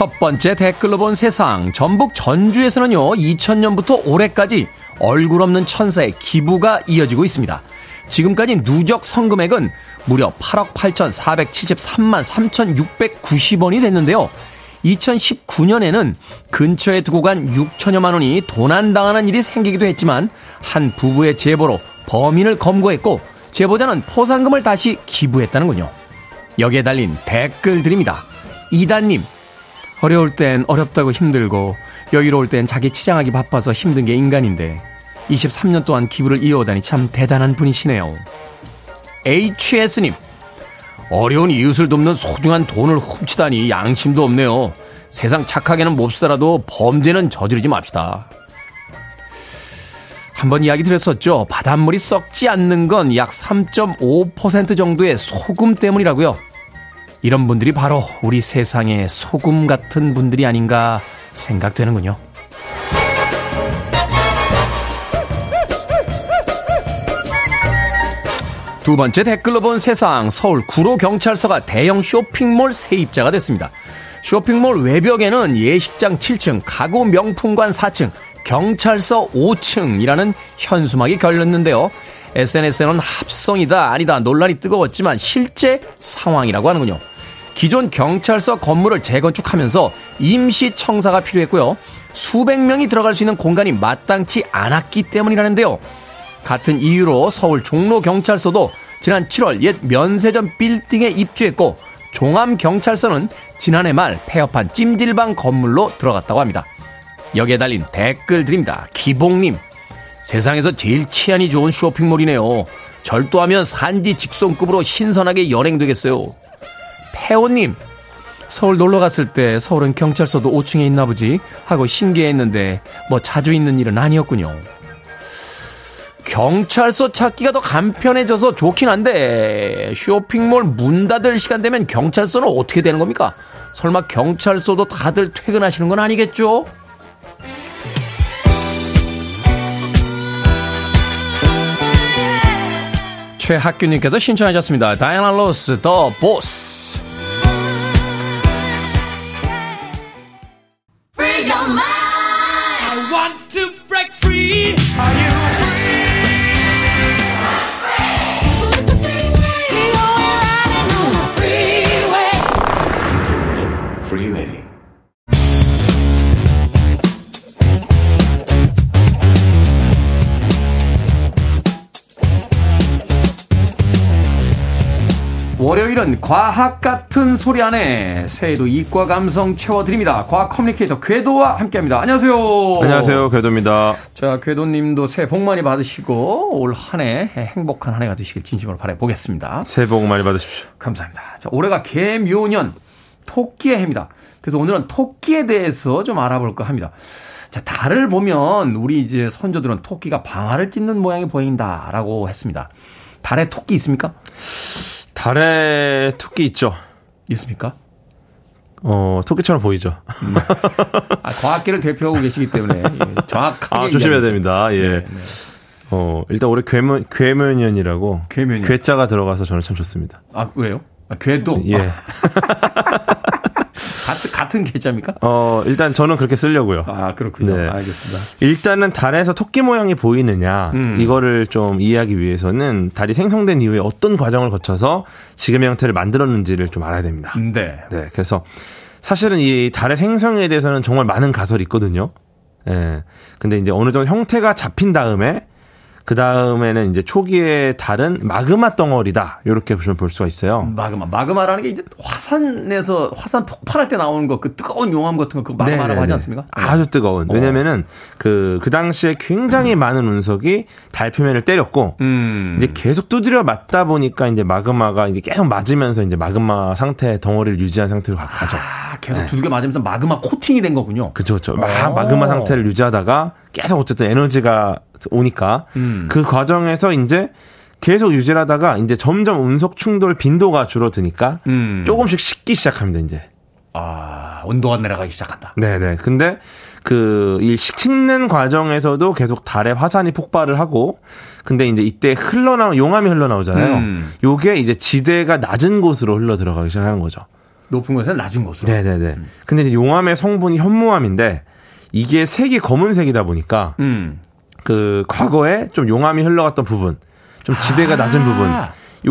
첫 번째 댓글로 본 세상. 전북 전주에서는요, 2000년부터 올해까지 얼굴 없는 천사의 기부가 이어지고 있습니다. 지금까지 누적 성금액은 무려 8억 8,473만 3,690원이 됐는데요. 2019년에는 근처에 두고 간 6천여만 원이 도난당하는 일이 생기기도 했지만 한 부부의 제보로 범인을 검거했고 제보자는 포상금을 다시 기부했다는군요. 여기에 달린 댓글들입니다. 이단님, 어려울 땐 어렵다고 힘들고 여유로울 땐 자기 치장하기 바빠서 힘든 게 인간인데 23년 동안 기부를 이어오다니 참 대단한 분이시네요. HS님 어려운 이웃을 돕는 소중한 돈을 훔치다니 양심도 없네요. 세상 착하게는 못 살아도 범죄는 저지르지 맙시다. 한번 이야기 드렸었죠. 바닷물이 썩지 않는 건 약 3.5% 정도의 소금 때문이라고요. 이런 분들이 바로 우리 세상의 소금 같은 분들이 아닌가 생각되는군요. 두 번째 댓글로 본 세상 서울 구로경찰서가 대형 쇼핑몰 세입자가 됐습니다. 쇼핑몰 외벽에는 예식장 7층, 가구 명품관 4층, 경찰서 5층이라는 현수막이 걸렸는데요. SNS에는 합성이다, 아니다 논란이 뜨거웠지만 실제 상황이라고 하는군요. 기존 경찰서 건물을 재건축하면서 임시 청사가 필요했고요. 수백 명이 들어갈 수 있는 공간이 마땅치 않았기 때문이라는데요. 같은 이유로 서울 종로경찰서도 지난 7월 옛 면세점 빌딩에 입주했고 종암경찰서는 지난해 말 폐업한 찜질방 건물로 들어갔다고 합니다. 여기에 달린 댓글 드립니다. 기봉님, 세상에서 제일 치안이 좋은 쇼핑몰이네요. 절도하면 산지 직송급으로 신선하게 연행되겠어요. 태호님, 서울 놀러 갔을 때 서울은 경찰서도 5층에 있나 보지 하고 신기했는데 뭐 자주 있는 일은 아니었군요. 경찰서 찾기가 더 간편해져서 좋긴 한데 쇼핑몰 문 닫을 시간 되면 경찰서는 어떻게 되는 겁니까? 설마 경찰서도 다들 퇴근하시는 건 아니겠죠? 최학규님께서 신청하셨습니다. 다이아나 로스 더 보스. 월요일은 과학 같은 소리 안에 새해도 이과 감성 채워드립니다. 과학 커뮤니케이터 궤도와 함께합니다. 안녕하세요. 안녕하세요. 궤도입니다. 자, 궤도님도 새해 복 많이 받으시고 올 한 해 행복한 한 해가 되시길 진심으로 바라보겠습니다. 새해 복 많이 받으십시오. 감사합니다. 자, 올해가 개묘년 토끼의 해입니다. 그래서 오늘은 토끼에 대해서 좀 알아볼까 합니다. 자, 달을 보면 우리 이제 선조들은 토끼가 방아를 찢는 모양이 보인다라고 했습니다. 달에 토끼 있습니까? 달에 토끼 있죠? 있습니까? 어, 토끼처럼 보이죠. 음. 아, 과학계를 대표하고 계시기 때문에 예, 정확하게 아, 조심해야 됩니다. 예. 네, 네. 어, 일단 올해 괴문 괴문년이라고 괴문년. 괴자가 들어가서 저는 참 좋습니다. 아, 왜요? 아, 괴도? 예. 아. 같은, 같은 계좌입니까? 어, 일단 저는 그렇게 쓰려고요. 아, 그렇군요. 네. 알겠습니다. 일단은 달에서 토끼 모양이 보이느냐, 음. 이거를 좀 이해하기 위해서는 달이 생성된 이후에 어떤 과정을 거쳐서 지금의 형태를 만들었는지를 좀 알아야 됩니다. 네. 네. 그래서 사실은 이 달의 생성에 대해서는 정말 많은 가설이 있거든요. 예. 네. 근데 이제 어느 정도 형태가 잡힌 다음에 그 다음에는 이제 초기에 달은 마그마 덩어리다. 이렇게 보시면 볼 수가 있어요. 마그마. 마그마라는 게 이제 화산에서 화산 폭발할 때 나오는 거 그 뜨거운 용암 같은 거 그거 마그마라고 네네네. 하지 않습니까? 아주 뜨거운. 어. 왜냐면은 그, 그 당시에 굉장히 많은 운석이 달 표면을 때렸고, 음. 이제 계속 두드려 맞다 보니까 이제 마그마가 이제 계속 맞으면서 이제 마그마 상태 덩어리를 유지한 상태로 가죠. 아, 계속 네. 두들겨 맞으면서 마그마 코팅이 된 거군요. 그렇죠. 그렇죠. 막 마그마 상태를 유지하다가 계속 어쨌든 에너지가 오니까 음. 그 과정에서 이제 계속 유지하다가 이제 점점 운석 충돌 빈도가 줄어드니까 음. 조금씩 식기 시작합니다 이제. 아 온도가 내려가기 시작한다. 네네. 근데 그 이 식는 과정에서도 계속 달에 화산이 폭발을 하고 근데 이제 이때 흘러나 용암이 흘러나오잖아요. 음. 요게 이제 지대가 낮은 곳으로 흘러 들어가기 시작하는 거죠. 높은 곳에는 낮은 곳으로. 네네네. 음. 근데 이제 용암의 성분이 현무암인데 이게 색이 검은색이다 보니까 음. 그 과거에 좀 용암이 흘러갔던 부분, 좀 지대가 낮은 아. 부분,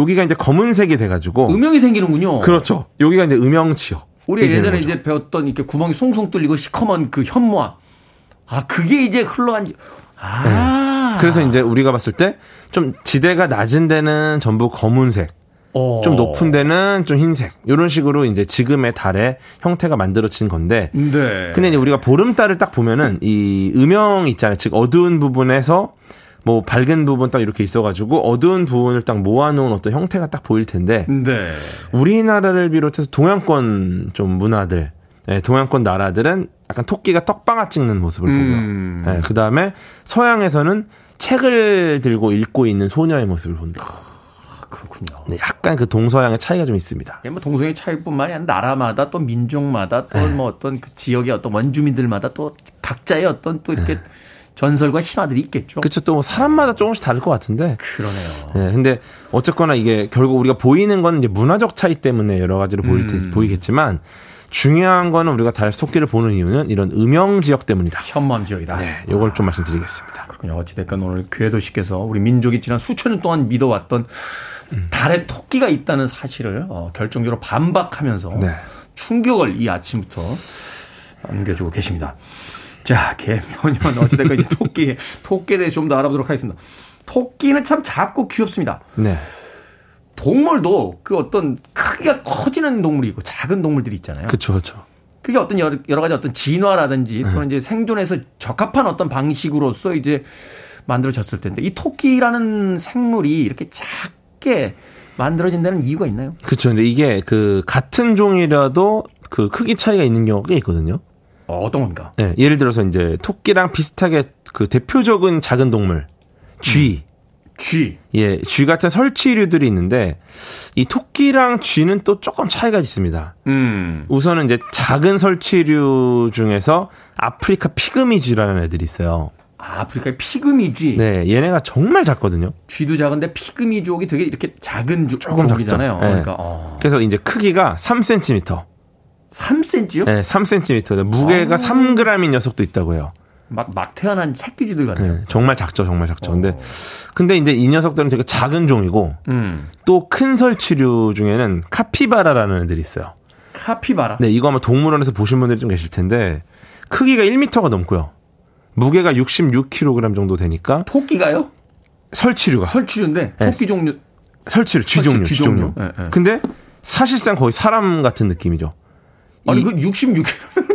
여기가 이제 검은색이 돼가지고 음영이 생기는군요. 그렇죠. 여기가 이제 음영 지역. 우리 예전에 이제 배웠던 이렇게 구멍이 송송 뚫리고 시커먼 그 현무암. 아 그게 이제 흘러간. 아. 네. 그래서 이제 우리가 봤을 때 좀 지대가 낮은 데는 전부 검은색. 어. 좀 높은 데는 좀 흰색 이런 식으로 이제 지금의 달의 형태가 만들어진 건데 네. 근데 이제 우리가 보름달을 딱 보면은 이 음영 있잖아요 즉 어두운 부분에서 뭐 밝은 부분 딱 이렇게 있어가지고 어두운 부분을 딱 모아놓은 어떤 형태가 딱 보일 텐데 네. 우리나라를 비롯해서 동양권 좀 문화들 네, 동양권 나라들은 약간 토끼가 떡방아 찍는 모습을 음. 보고요. 네, 그 다음에 서양에서는 책을 들고 읽고 있는 소녀의 모습을 본다. 그렇군요. 네, 약간 그 동서양의 차이가 좀 있습니다. 뭐 동서양의 차이뿐만이 아니라 나라마다 또 민족마다 또뭐 네. 어떤 그 지역의 어떤 원주민들마다 또 각자의 어떤 또 이렇게 네. 전설과 신화들이 있겠죠. 그렇죠. 또 뭐 사람마다 조금씩 다를 것 같은데. 그러네요. 네, 근데 어쨌거나 이게 결국 우리가 보이는 건 이제 문화적 차이 때문에 여러 가지로 보일 테, 음. 보이겠지만 중요한 거는 우리가 달속기를 보는 이유는 이런 음영 지역 때문이다. 현무암 지역이다. 네, 요걸 좀 말씀드리겠습니다. 그렇군요. 어찌됐건 오늘 궤도 씨께서 우리 민족이 지난 수천 년 동안 믿어왔던 달에 토끼가 있다는 사실을 어, 결정적으로 반박하면서 네. 충격을 이 아침부터 안겨주고 계십니다. 자, 개면연 어찌됐건 이제 토끼, 토끼에 대해 좀 더 알아보도록 하겠습니다. 토끼는 참 작고 귀엽습니다. 네. 동물도 그 어떤 크기가 커지는 동물이 있고 작은 동물들이 있잖아요. 그렇죠, 그렇죠. 그게 어떤 여러, 여러 가지 어떤 진화라든지 또는 네. 이제 생존에서 적합한 어떤 방식으로서 이제 만들어졌을 텐데 이 토끼라는 생물이 이렇게 작 작게 만들어진다는 이유가 있나요? 그렇죠. 근데 이게 그 같은 종이라도 그 크기 차이가 있는 경우가 있거든요. 어, 어떤 겁니까? 네, 예를 들어서 이제 토끼랑 비슷하게 그 대표적인 작은 동물 쥐. 음. 쥐. 예, 쥐 같은 설치류들이 있는데 이 토끼랑 쥐는 또 조금 차이가 있습니다. 음. 우선은 이제 작은 설치류 중에서 아프리카 피그미 쥐라는 애들이 있어요. 아, 아프리카의 피그미쥐. 네, 얘네가 정말 작거든요. 쥐도 작은데 피그미쥐옥이 되게 이렇게 작은 조, 조금 족이잖아요. 네. 그러니까 어. 그래서 이제 크기가 3cm. 3cm요? 네, 3cm. 무게가 아. 3g인 녀석도 있다고요. 막, 막 태어난 새끼쥐들 같네요. 네, 정말 작죠, 정말 작죠. 어. 근데, 근데 이제 이 녀석들은 되게 작은 종이고, 음. 또큰 설치류 중에는 카피바라라는 애들이 있어요. 카피바라? 네, 이거 아마 동물원에서 보신 분들이 좀 계실 텐데, 크기가 1m가 넘고요. 무게가 66kg 정도 되니까. 토끼가요? 설치류가. 설치류인데, 네. 토끼 종류. 설치류, 쥐 종류, 쥐 종류. 네, 네. 근데 사실상 거의 사람 같은 느낌이죠. 아니, 그 66kg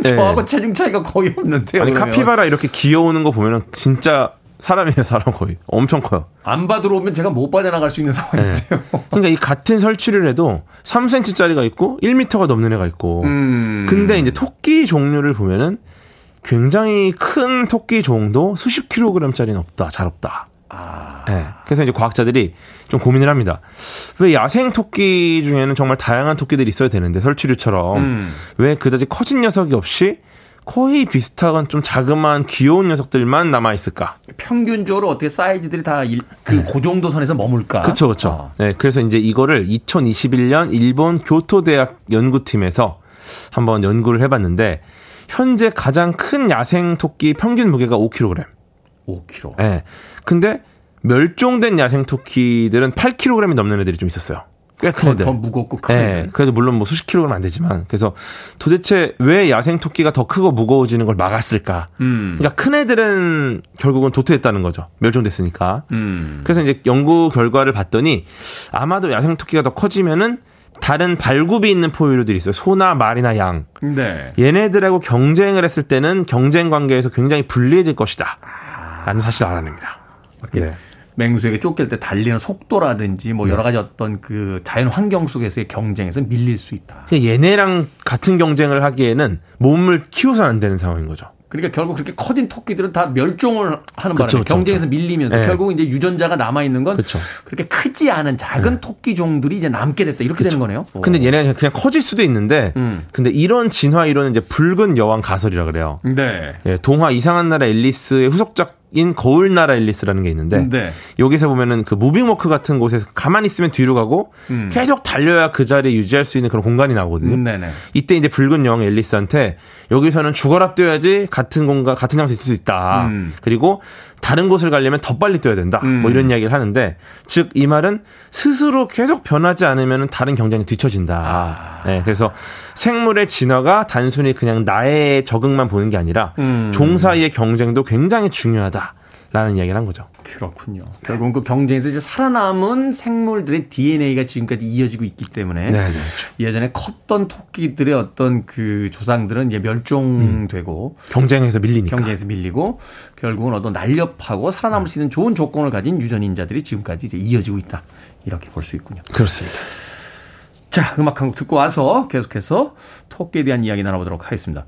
네. 저하고 체중 차이가 거의 없는데요. 아니, 그러면. 카피바라 이렇게 귀여우는 거 보면은 진짜 사람이에요, 사람 거의. 엄청 커요. 안 받으러 오면 제가 못 빠져나갈 수 있는 상황인데요. 네. 그러니까 이 같은 설치를 해도 3cm짜리가 있고 1m가 넘는 애가 있고. 음. 근데 이제 토끼 종류를 보면은 굉장히 큰 토끼 종도 수십 킬로그램짜리는 없다, 잘 없다. 아. 네. 그래서 이제 과학자들이 좀 고민을 합니다. 왜 야생 토끼 중에는 정말 다양한 토끼들이 있어야 되는데 설치류처럼 음. 왜 그다지 커진 녀석이 없이 거의 비슷한 좀 자그마한 귀여운 녀석들만 남아 있을까? 평균적으로 어떻게 사이즈들이 다그 네. 고정도 선에서 머물까? 그렇죠, 그렇죠. 어. 네, 그래서 이제 이거를 2021년 일본 교토 대학 연구팀에서 한번 연구를 해봤는데 현재 가장 큰 야생 토끼 평균 무게가 5kg. 5kg. 네. 근데 멸종된 야생 토끼들은 8kg이 넘는 애들이 좀 있었어요. 꽤 큰 애들. 더 무겁고 큰 네, 애들. 그래도 물론 뭐 수십 킬로는 안 되지만 그래서 도대체 왜 야생 토끼가 더 크고 무거워지는 걸 막았을까? 음. 그러니까 큰 애들은 결국은 도태했다는 거죠. 멸종됐으니까. 음. 그래서 이제 연구 결과를 봤더니 아마도 야생 토끼가 더 커지면은 다른 발굽이 있는 포유류들이 있어요. 소나 말이나 양. 네. 얘네들하고 경쟁을 했을 때는 경쟁 관계에서 굉장히 불리해질 것이다. 라는 사실을 알아냅니다. 네. 맹수에게 쫓길 때 달리는 속도라든지 뭐 여러 가지 어떤 그 자연 환경 속에서의 경쟁에서 밀릴 수 있다. 얘네랑 같은 경쟁을 하기에는 몸을 키워서는 안 되는 상황인 거죠. 그러니까 결국 그렇게 커진 토끼들은 다 멸종을 하는 바람에 경쟁에서 밀리면서 네. 결국 이제 유전자가 남아 있는 건 그쵸. 그렇게 크지 않은 작은 네. 토끼 종들이 이제 남게 됐다 이렇게 그쵸. 되는 거네요. 근데 얘네가 그냥 커질 수도 있는데 음. 근데 이런 진화 이론은 이제 붉은 여왕 가설이라 그래요. 네. 예, 동화 이상한 나라 앨리스의 후속작 인 거울 나라 앨리스라는 게 있는데 네. 여기서 보면은 그 무빙워크 같은 곳에서 가만히 있으면 뒤로 가고 음. 계속 달려야 그 자리에 유지할 수 있는 그런 공간이 나오거든요. 음, 네네. 이때 이제 붉은 여왕 앨리스한테 여기서는 죽어라 뛰어야지 같은 공간 같은 장소에 있을 수 있다. 음. 그리고 다른 곳을 가려면 더 빨리 뛰어야 된다. 뭐 음. 뭐 이런 이야기를 하는데 즉 이 말은 스스로 계속 변하지 않으면 다른 경쟁이 뒤처진다. 아. 네, 그래서 생물의 진화가 단순히 그냥 나의 적응만 보는 게 아니라 음. 종 사이의 경쟁도 굉장히 중요하다. 라는 이야기를 한 거죠. 그렇군요. 결국은 그 경쟁에서 이제 살아남은 생물들의 DNA가 지금까지 이어지고 있기 때문에 네, 네, 그렇죠. 예전에 컸던 토끼들의 어떤 그 조상들은 이제 멸종되고 음. 경쟁에서 밀리니까 경쟁에서 밀리고 결국은 어떤 날렵하고 살아남을 수 있는 좋은 조건을 가진 유전인자들이 지금까지 이제 이어지고 있다. 이렇게 볼 수 있군요. 그렇습니다. 자, 음악 한 곡 듣고 와서 계속해서 토끼에 대한 이야기 나눠보도록 하겠습니다.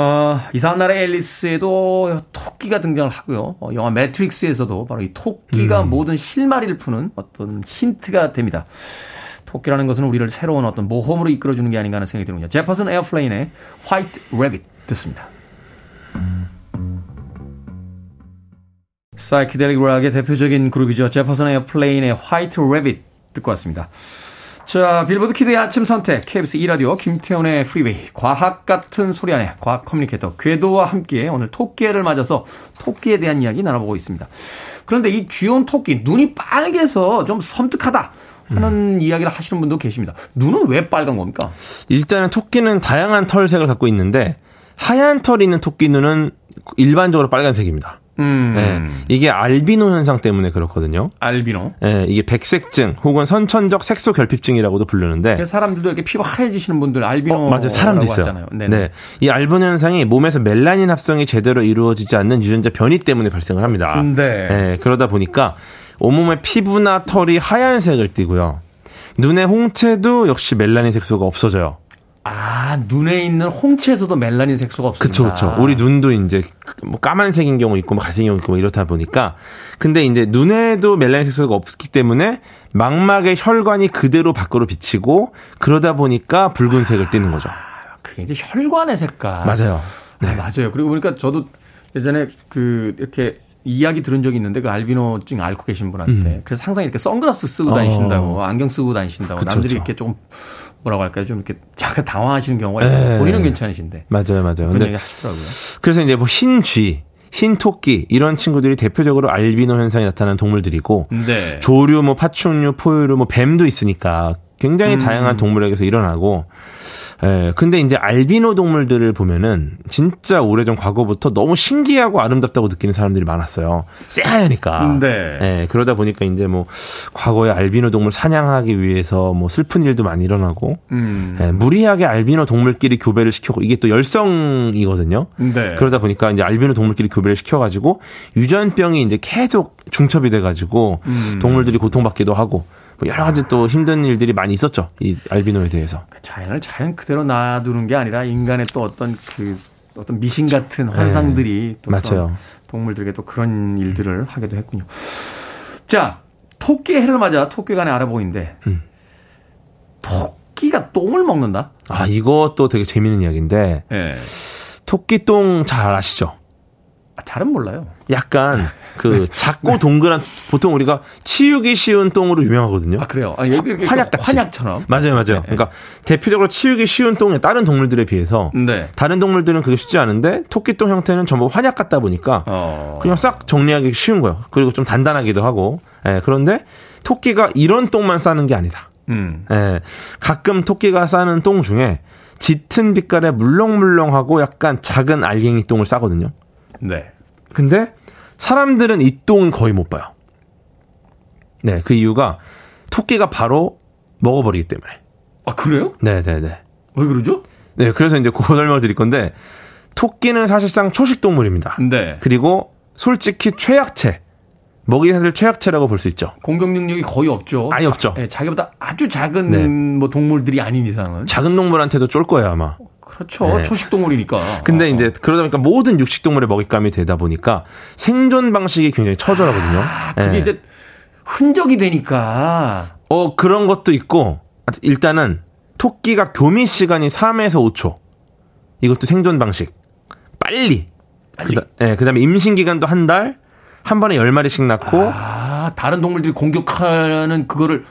어, 이상한 나라의 앨리스에도 토끼가 등장을 하고요. 어, 영화 매트릭스에서도 바로 이 토끼가 음. 모든 실마리를 푸는 어떤 힌트가 됩니다. 토끼라는 것은 우리를 새로운 어떤 모험으로 이끌어주는 게 아닌가 하는 생각이 듭니다. Jefferson Airplane의 White Rabbit 듣습니다. 사이키델릭 락의 대표적인 그룹이죠. Jefferson Airplane의 White Rabbit 듣고 왔습니다. 자, 빌보드 키드의 아침 선택, KBS 2라디오, 김태훈의 프리웨이, 과학 같은 소리 하네 과학 communicator, 궤도와 함께 오늘 토끼를 맞아서 토끼에 대한 이야기 나눠보고 있습니다. 그런데 이 귀여운 토끼, 눈이 빨개서 좀 섬뜩하다. 하는 음. 이야기를 하시는 분도 계십니다. 눈은 왜 빨간 겁니까? 일단은 토끼는 다양한 털색을 갖고 있는데 하얀 털 있는 토끼 눈은 일반적으로 빨간색입니다. 음. 네, 이게 알비노 현상 때문에 그렇거든요. 알비노. 네, 이게 백색증 혹은 선천적 색소 결핍증이라고도 부르는데 사람들도 이렇게 피가 하얘지시는 분들 알비노 어, 맞아요. 사람도 있어요. 하잖아요. 네, 이 알비노 현상이 몸에서 멜라닌 합성이 제대로 이루어지지 않는 유전자 변이 때문에 발생을 합니다. 네. 네 그러다 보니까 온몸의 피부나 털이 하얀색을 띠고요. 눈의 홍채도 역시 멜라닌 색소가 없어져요. 아, 눈에 있는 홍채에서도 멜라닌 색소가 없습니다. 그쵸, 그쵸. 우리 눈도 이제 뭐 까만색인 경우 있고 뭐 갈색인 경우 있고 뭐 이렇다 보니까 근데 이제 눈에도 멜라닌 색소가 없기 때문에 망막의 혈관이 그대로 밖으로 비치고 그러다 보니까 붉은색을 띠는 거죠. 아, 그게 이제 혈관의 색깔. 맞아요. 네. 아, 맞아요. 그리고 보니까 저도 예전에 그 이렇게 이야기 들은 적이 있는데 그 알비노증 앓고 계신 분한테 음. 그래서 항상 이렇게 선글라스 쓰고 다니신다고 어. 안경 쓰고 다니신다고 그쵸, 남들이 그쵸. 이렇게 조금 뭐라고 할까요? 좀 이렇게 약간 당황하시는 경우가 있어요. 네. 본인은 괜찮으신데. 맞아요, 맞아요. 그런 얘기 하시더라고요. 그래서 이제 뭐 흰쥐, 흰 토끼 이런 친구들이 대표적으로 알비노 현상이 나타나는 동물들이고 네. 조류, 뭐 파충류, 포유류, 뭐 뱀도 있으니까 굉장히 음. 다양한 동물에게서 일어나고 예, 근데 이제 알비노 동물들을 보면은 진짜 오래전 과거부터 너무 신기하고 아름답다고 느끼는 사람들이 많았어요. 새하얘니까. 네. 예, 그러다 보니까 이제 뭐 과거에 알비노 동물 사냥하기 위해서 뭐 슬픈 일도 많이 일어나고 음. 예, 무리하게 알비노 동물끼리 교배를 시켜고 이게 또 열성이거든요. 네. 그러다 보니까 이제 알비노 동물끼리 교배를 시켜가지고 유전병이 이제 계속 중첩이 돼가지고 음. 동물들이 고통받기도 하고 뭐 여러 가지 또 힘든 일들이 많이 있었죠. 이 알비노에 대해서. 그 자연을 자연 그대로 놔두는 게 아니라 인간의 또 어떤 그 어떤 미신 같은 환상들이 네. 또 맞아요. 동물들에게 또 그런 일들을 하기도 했군요. 자, 토끼의 해를 맞아 토끼 간에 알아보인데 음. 토끼가 똥을 먹는다? 아, 이것도 되게 재밌는 이야기인데. 네. 토끼똥 잘 아시죠? 아, 잘은 몰라요. 약간 그 작고 동그란 보통 우리가 치우기 쉬운 똥으로 유명하거든요. 아 그래요? 아, 여기 환약 환약처럼. 맞아요, 맞아요. 네. 그러니까 대표적으로 치우기 쉬운 똥에 다른 동물들에 비해서 네. 다른 동물들은 그게 쉽지 않은데 토끼똥 형태는 전부 환약 같다 보니까 어... 그냥 싹 정리하기 쉬운 거예요. 그리고 좀 단단하기도 하고. 예, 그런데 토끼가 이런 똥만 싸는 게 아니다. 음. 예, 가끔 토끼가 싸는 똥 중에 짙은 빛깔의 물렁물렁하고 약간 작은 알갱이 똥을 싸거든요. 네. 근데 사람들은 이 똥은 거의 못 봐요. 네, 그 이유가 토끼가 바로 먹어버리기 때문에. 아, 그래요? 네네네. 네, 네. 왜 그러죠? 네, 그래서 이제 그 설명을 드릴 건데, 토끼는 사실상 초식동물입니다. 네. 그리고 솔직히 최약체. 먹이 사슬 최약체라고 볼 수 있죠. 공격 능력이 거의 없죠. 아니 없죠. 자, 네, 자기보다 아주 작은 네. 뭐 동물들이 아닌 이상은. 작은 동물한테도 쫄 거예요 아마. 그렇죠. 네. 초식 동물이니까. 근데 어. 이제 그러다 보니까 모든 육식 동물의 먹잇감이 되다 보니까 생존 방식이 굉장히 처절하거든요. 아, 그게 네. 이제 흔적이 되니까. 어, 그런 것도 있고, 일단은 토끼가 교미 시간이 3에서 5초. 이것도 생존 방식. 빨리. 빨리. 그, 네, 그 다음에 임신 기간도 한 달, 한 번에 10마리씩 낳고. 아, 다른 동물들이 공격하는 그거를.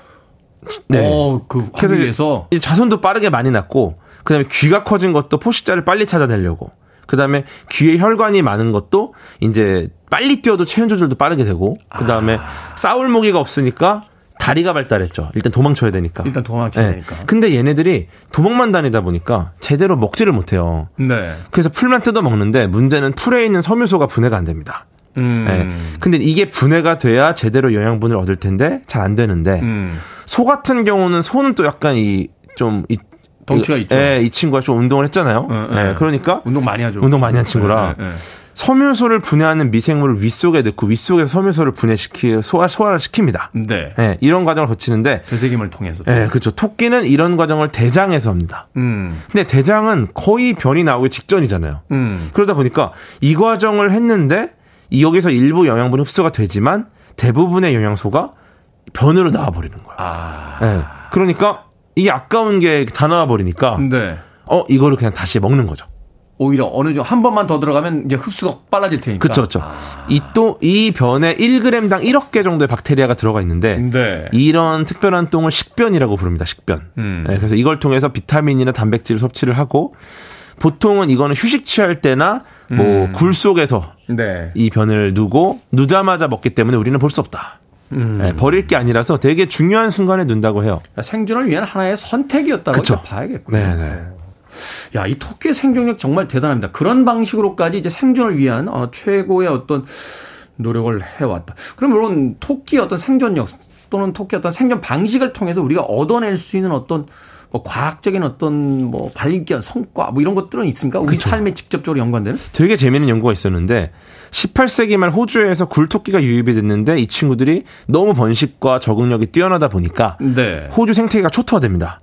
네. 어, 그, 위해서. 자손도 빠르게 많이 낳고, 그다음에 귀가 커진 것도 포식자를 빨리 찾아내려고. 그다음에 귀에 혈관이 많은 것도 이제 빨리 뛰어도 체온 조절도 빠르게 되고 그다음에 아. 싸울 무기가 없으니까 다리가 발달했죠. 일단 도망쳐야 되니까. 일단 도망쳐야 네. 되니까. 근데 얘네들이 도망만 다니다 보니까 제대로 먹지를 못해요. 네. 그래서 풀만 뜯어 먹는데 문제는 풀에 있는 섬유소가 분해가 안 됩니다. 음. 네. 근데 이게 분해가 돼야 제대로 영양분을 얻을 텐데 잘 안 되는데 음. 소 같은 경우는 소는 또 약간 이좀 덩치가 있죠. 예, 이 친구가 좀 운동을 했잖아요. 예, 예. 그러니까 운동 많이 하죠. 운동 많이 한 친구라 예, 예. 섬유소를 분해하는 미생물을 윗속에 넣고 윗속에서 섬유소를 분해시키 소화 소화를 시킵니다. 네. 예, 이런 과정을 거치는데 배쇄김을 통해서. 예, 그렇죠. 토끼는 이런 과정을 대장에서 합니다. 음. 근데 대장은 거의 변이 나오기 직전이잖아요. 음. 그러다 보니까 이 과정을 했는데 이 여기서 일부 영양분이 흡수가 되지만 대부분의 영양소가 변으로 나와 버리는 거예요. 아. 예. 그러니까 이게 아까운 게 다 나와 버리니까 네. 어 이거를 그냥 다시 먹는 거죠. 오히려 어느 정도 한 번만 더 들어가면 이제 흡수가 빨라질 테니까. 그렇죠, 그렇죠. 아. 이또 이 변에 1g당 1억 개 정도의 박테리아가 들어가 있는데 네. 이런 특별한 똥을 식변이라고 부릅니다. 식변. 음. 네, 그래서 이걸 통해서 비타민이나 단백질 섭취를 하고 보통은 이거는 휴식 취할 때나 뭐굴 음. 속에서 네. 이 변을 누고 누자마자 먹기 때문에 우리는 볼 수 없다. 음. 네, 버릴 게 아니라서 되게 중요한 순간에 눈다고 해요. 생존을 위한 하나의 선택이었다고? 봐야겠군요. 네네. 네. 야, 이 토끼의 생존력 정말 대단합니다. 그런 방식으로까지 이제 생존을 위한 어, 최고의 어떤 노력을 해왔다. 그럼 물론 토끼의 어떤 생존력 또는 토끼 어떤 생존 방식을 통해서 우리가 얻어낼 수 있는 어떤 뭐 과학적인 어떤 뭐 발견 성과 뭐 이런 것들은 있습니까? 우리 그쵸. 삶에 직접적으로 연관되는? 되게 재미있는 연구가 있었는데 18세기 말 호주에서 굴토끼가 유입이 됐는데 이 친구들이 너무 번식과 적응력이 뛰어나다 보니까 네. 호주 생태계가 초토화됩니다.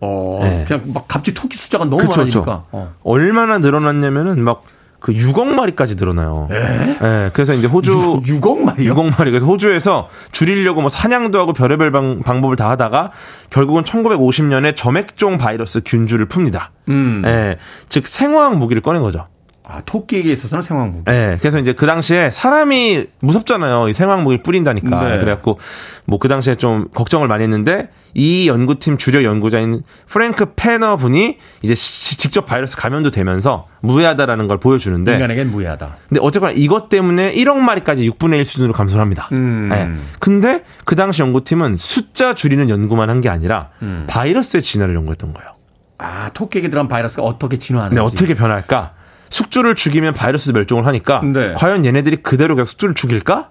어, 네. 그냥 막 갑자기 토끼 숫자가 너무 그쵸, 많아지니까. 어. 얼마나 늘어났냐면은 막 그 6억 마리까지 늘어나요. 예. 네, 그래서 이제 호주 6, 억 마리요? 6억 마리. 그래서 호주에서 줄이려고 뭐 사냥도 하고 별의별 방, 방법을 다 하다가 결국은 1950년에 점액종 바이러스 균주를 풉니다. 음. 예. 즉 생화학 무기를 꺼낸 거죠. 아, 토끼에게 있어서는 생화무기. 네, 그래서 이제 그 당시에 사람이 무섭잖아요. 이 생화무기 뿌린다니까. 네. 그래갖고 뭐 그 당시에 좀 걱정을 많이 했는데 이 연구팀 주력 연구자인 프랭크 페너 분이 이제 시, 직접 바이러스 감염도 되면서 무해하다라는 걸 보여주는데 인간에겐 무해하다. 근데 어쨌거나 이것 때문에 1억 마리까지 6분의 1 수준으로 감소를 합니다. 음. 네. 근데 그 당시 연구팀은 숫자 줄이는 연구만 한 게 아니라 음. 바이러스의 진화를 연구했던 거예요. 아, 토끼에게 들어간 바이러스가 어떻게 진화하는지. 네, 어떻게 변할까? 숙주를 죽이면 바이러스 멸종을 하니까 네. 과연 얘네들이 그대로 계속 숙주를 죽일까?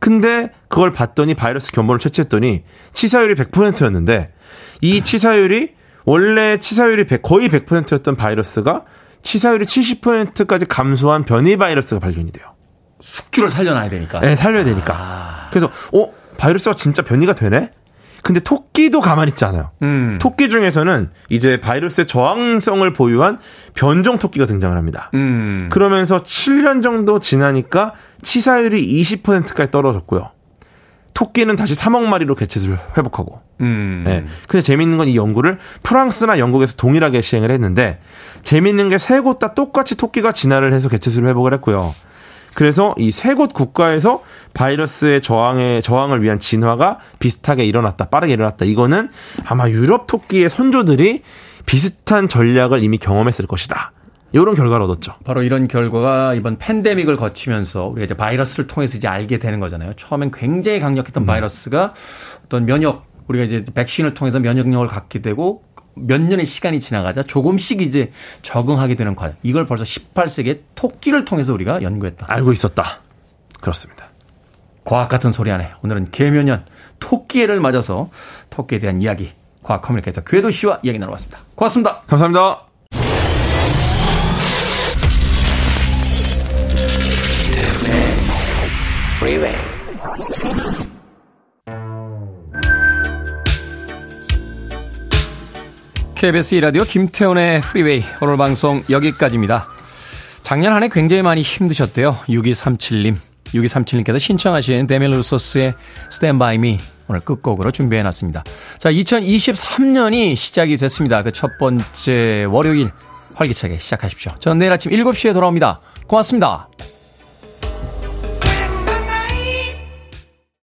근데 그걸 봤더니 바이러스 견본을 채취했더니 치사율이 100%였는데 이 치사율이 원래 치사율이 100, 거의 100%였던 바이러스가 치사율이 70%까지 감소한 변이 바이러스가 발견이 돼요. 숙주를 살려놔야 되니까. 네, 살려야 되니까. 아. 그래서 어 바이러스가 진짜 변이가 되네? 근데 토끼도 가만히 있지 않아요. 음. 토끼 중에서는 이제 바이러스의 저항성을 보유한 변종 토끼가 등장을 합니다. 음. 그러면서 7년 정도 지나니까 치사율이 20%까지 떨어졌고요. 토끼는 다시 3억 마리로 개체수를 회복하고. 음. 네. 근데 재밌는 건 이 연구를 프랑스나 영국에서 동일하게 시행을 했는데 재밌는 게 세 곳 다 똑같이 토끼가 진화를 해서 개체수를 회복을 했고요. 그래서 이 세 곳 국가에서 바이러스의 저항에 저항을 위한 진화가 비슷하게 일어났다, 빠르게 일어났다. 이거는 아마 유럽 토끼의 선조들이 비슷한 전략을 이미 경험했을 것이다. 이런 결과를 얻었죠. 바로 이런 결과가 이번 팬데믹을 거치면서 우리가 이제 바이러스를 통해서 이제 알게 되는 거잖아요. 처음엔 굉장히 강력했던 네. 바이러스가 어떤 면역 우리가 이제 백신을 통해서 면역력을 갖게 되고 몇 년의 시간이 지나가자 조금씩 이제 적응하게 되는 과정. 이걸 벌써 18세기에 토끼를 통해서 우리가 연구했다. 알고 있었다. 그렇습니다. 과학 같은 소리 안에 오늘은 개묘년 토끼를 맞아서 토끼에 대한 이야기 과학 커뮤니케이터 궤도 씨와 이야기 나눠봤습니다. 고맙습니다. 감사합니다. KBS 이라디오 김태훈의 프리웨이 오늘 방송 여기까지입니다. 작년 한 해 굉장히 많이 힘드셨대요. 6237님. 6237님께서 신청하신 데밀 루소스의 By Me 오늘 끝곡으로 준비해놨습니다. 자, 2023년이 시작이 됐습니다. 그 첫 번째 월요일 활기차게 시작하십시오. 저는 내일 아침 7시에 돌아옵니다. 고맙습니다.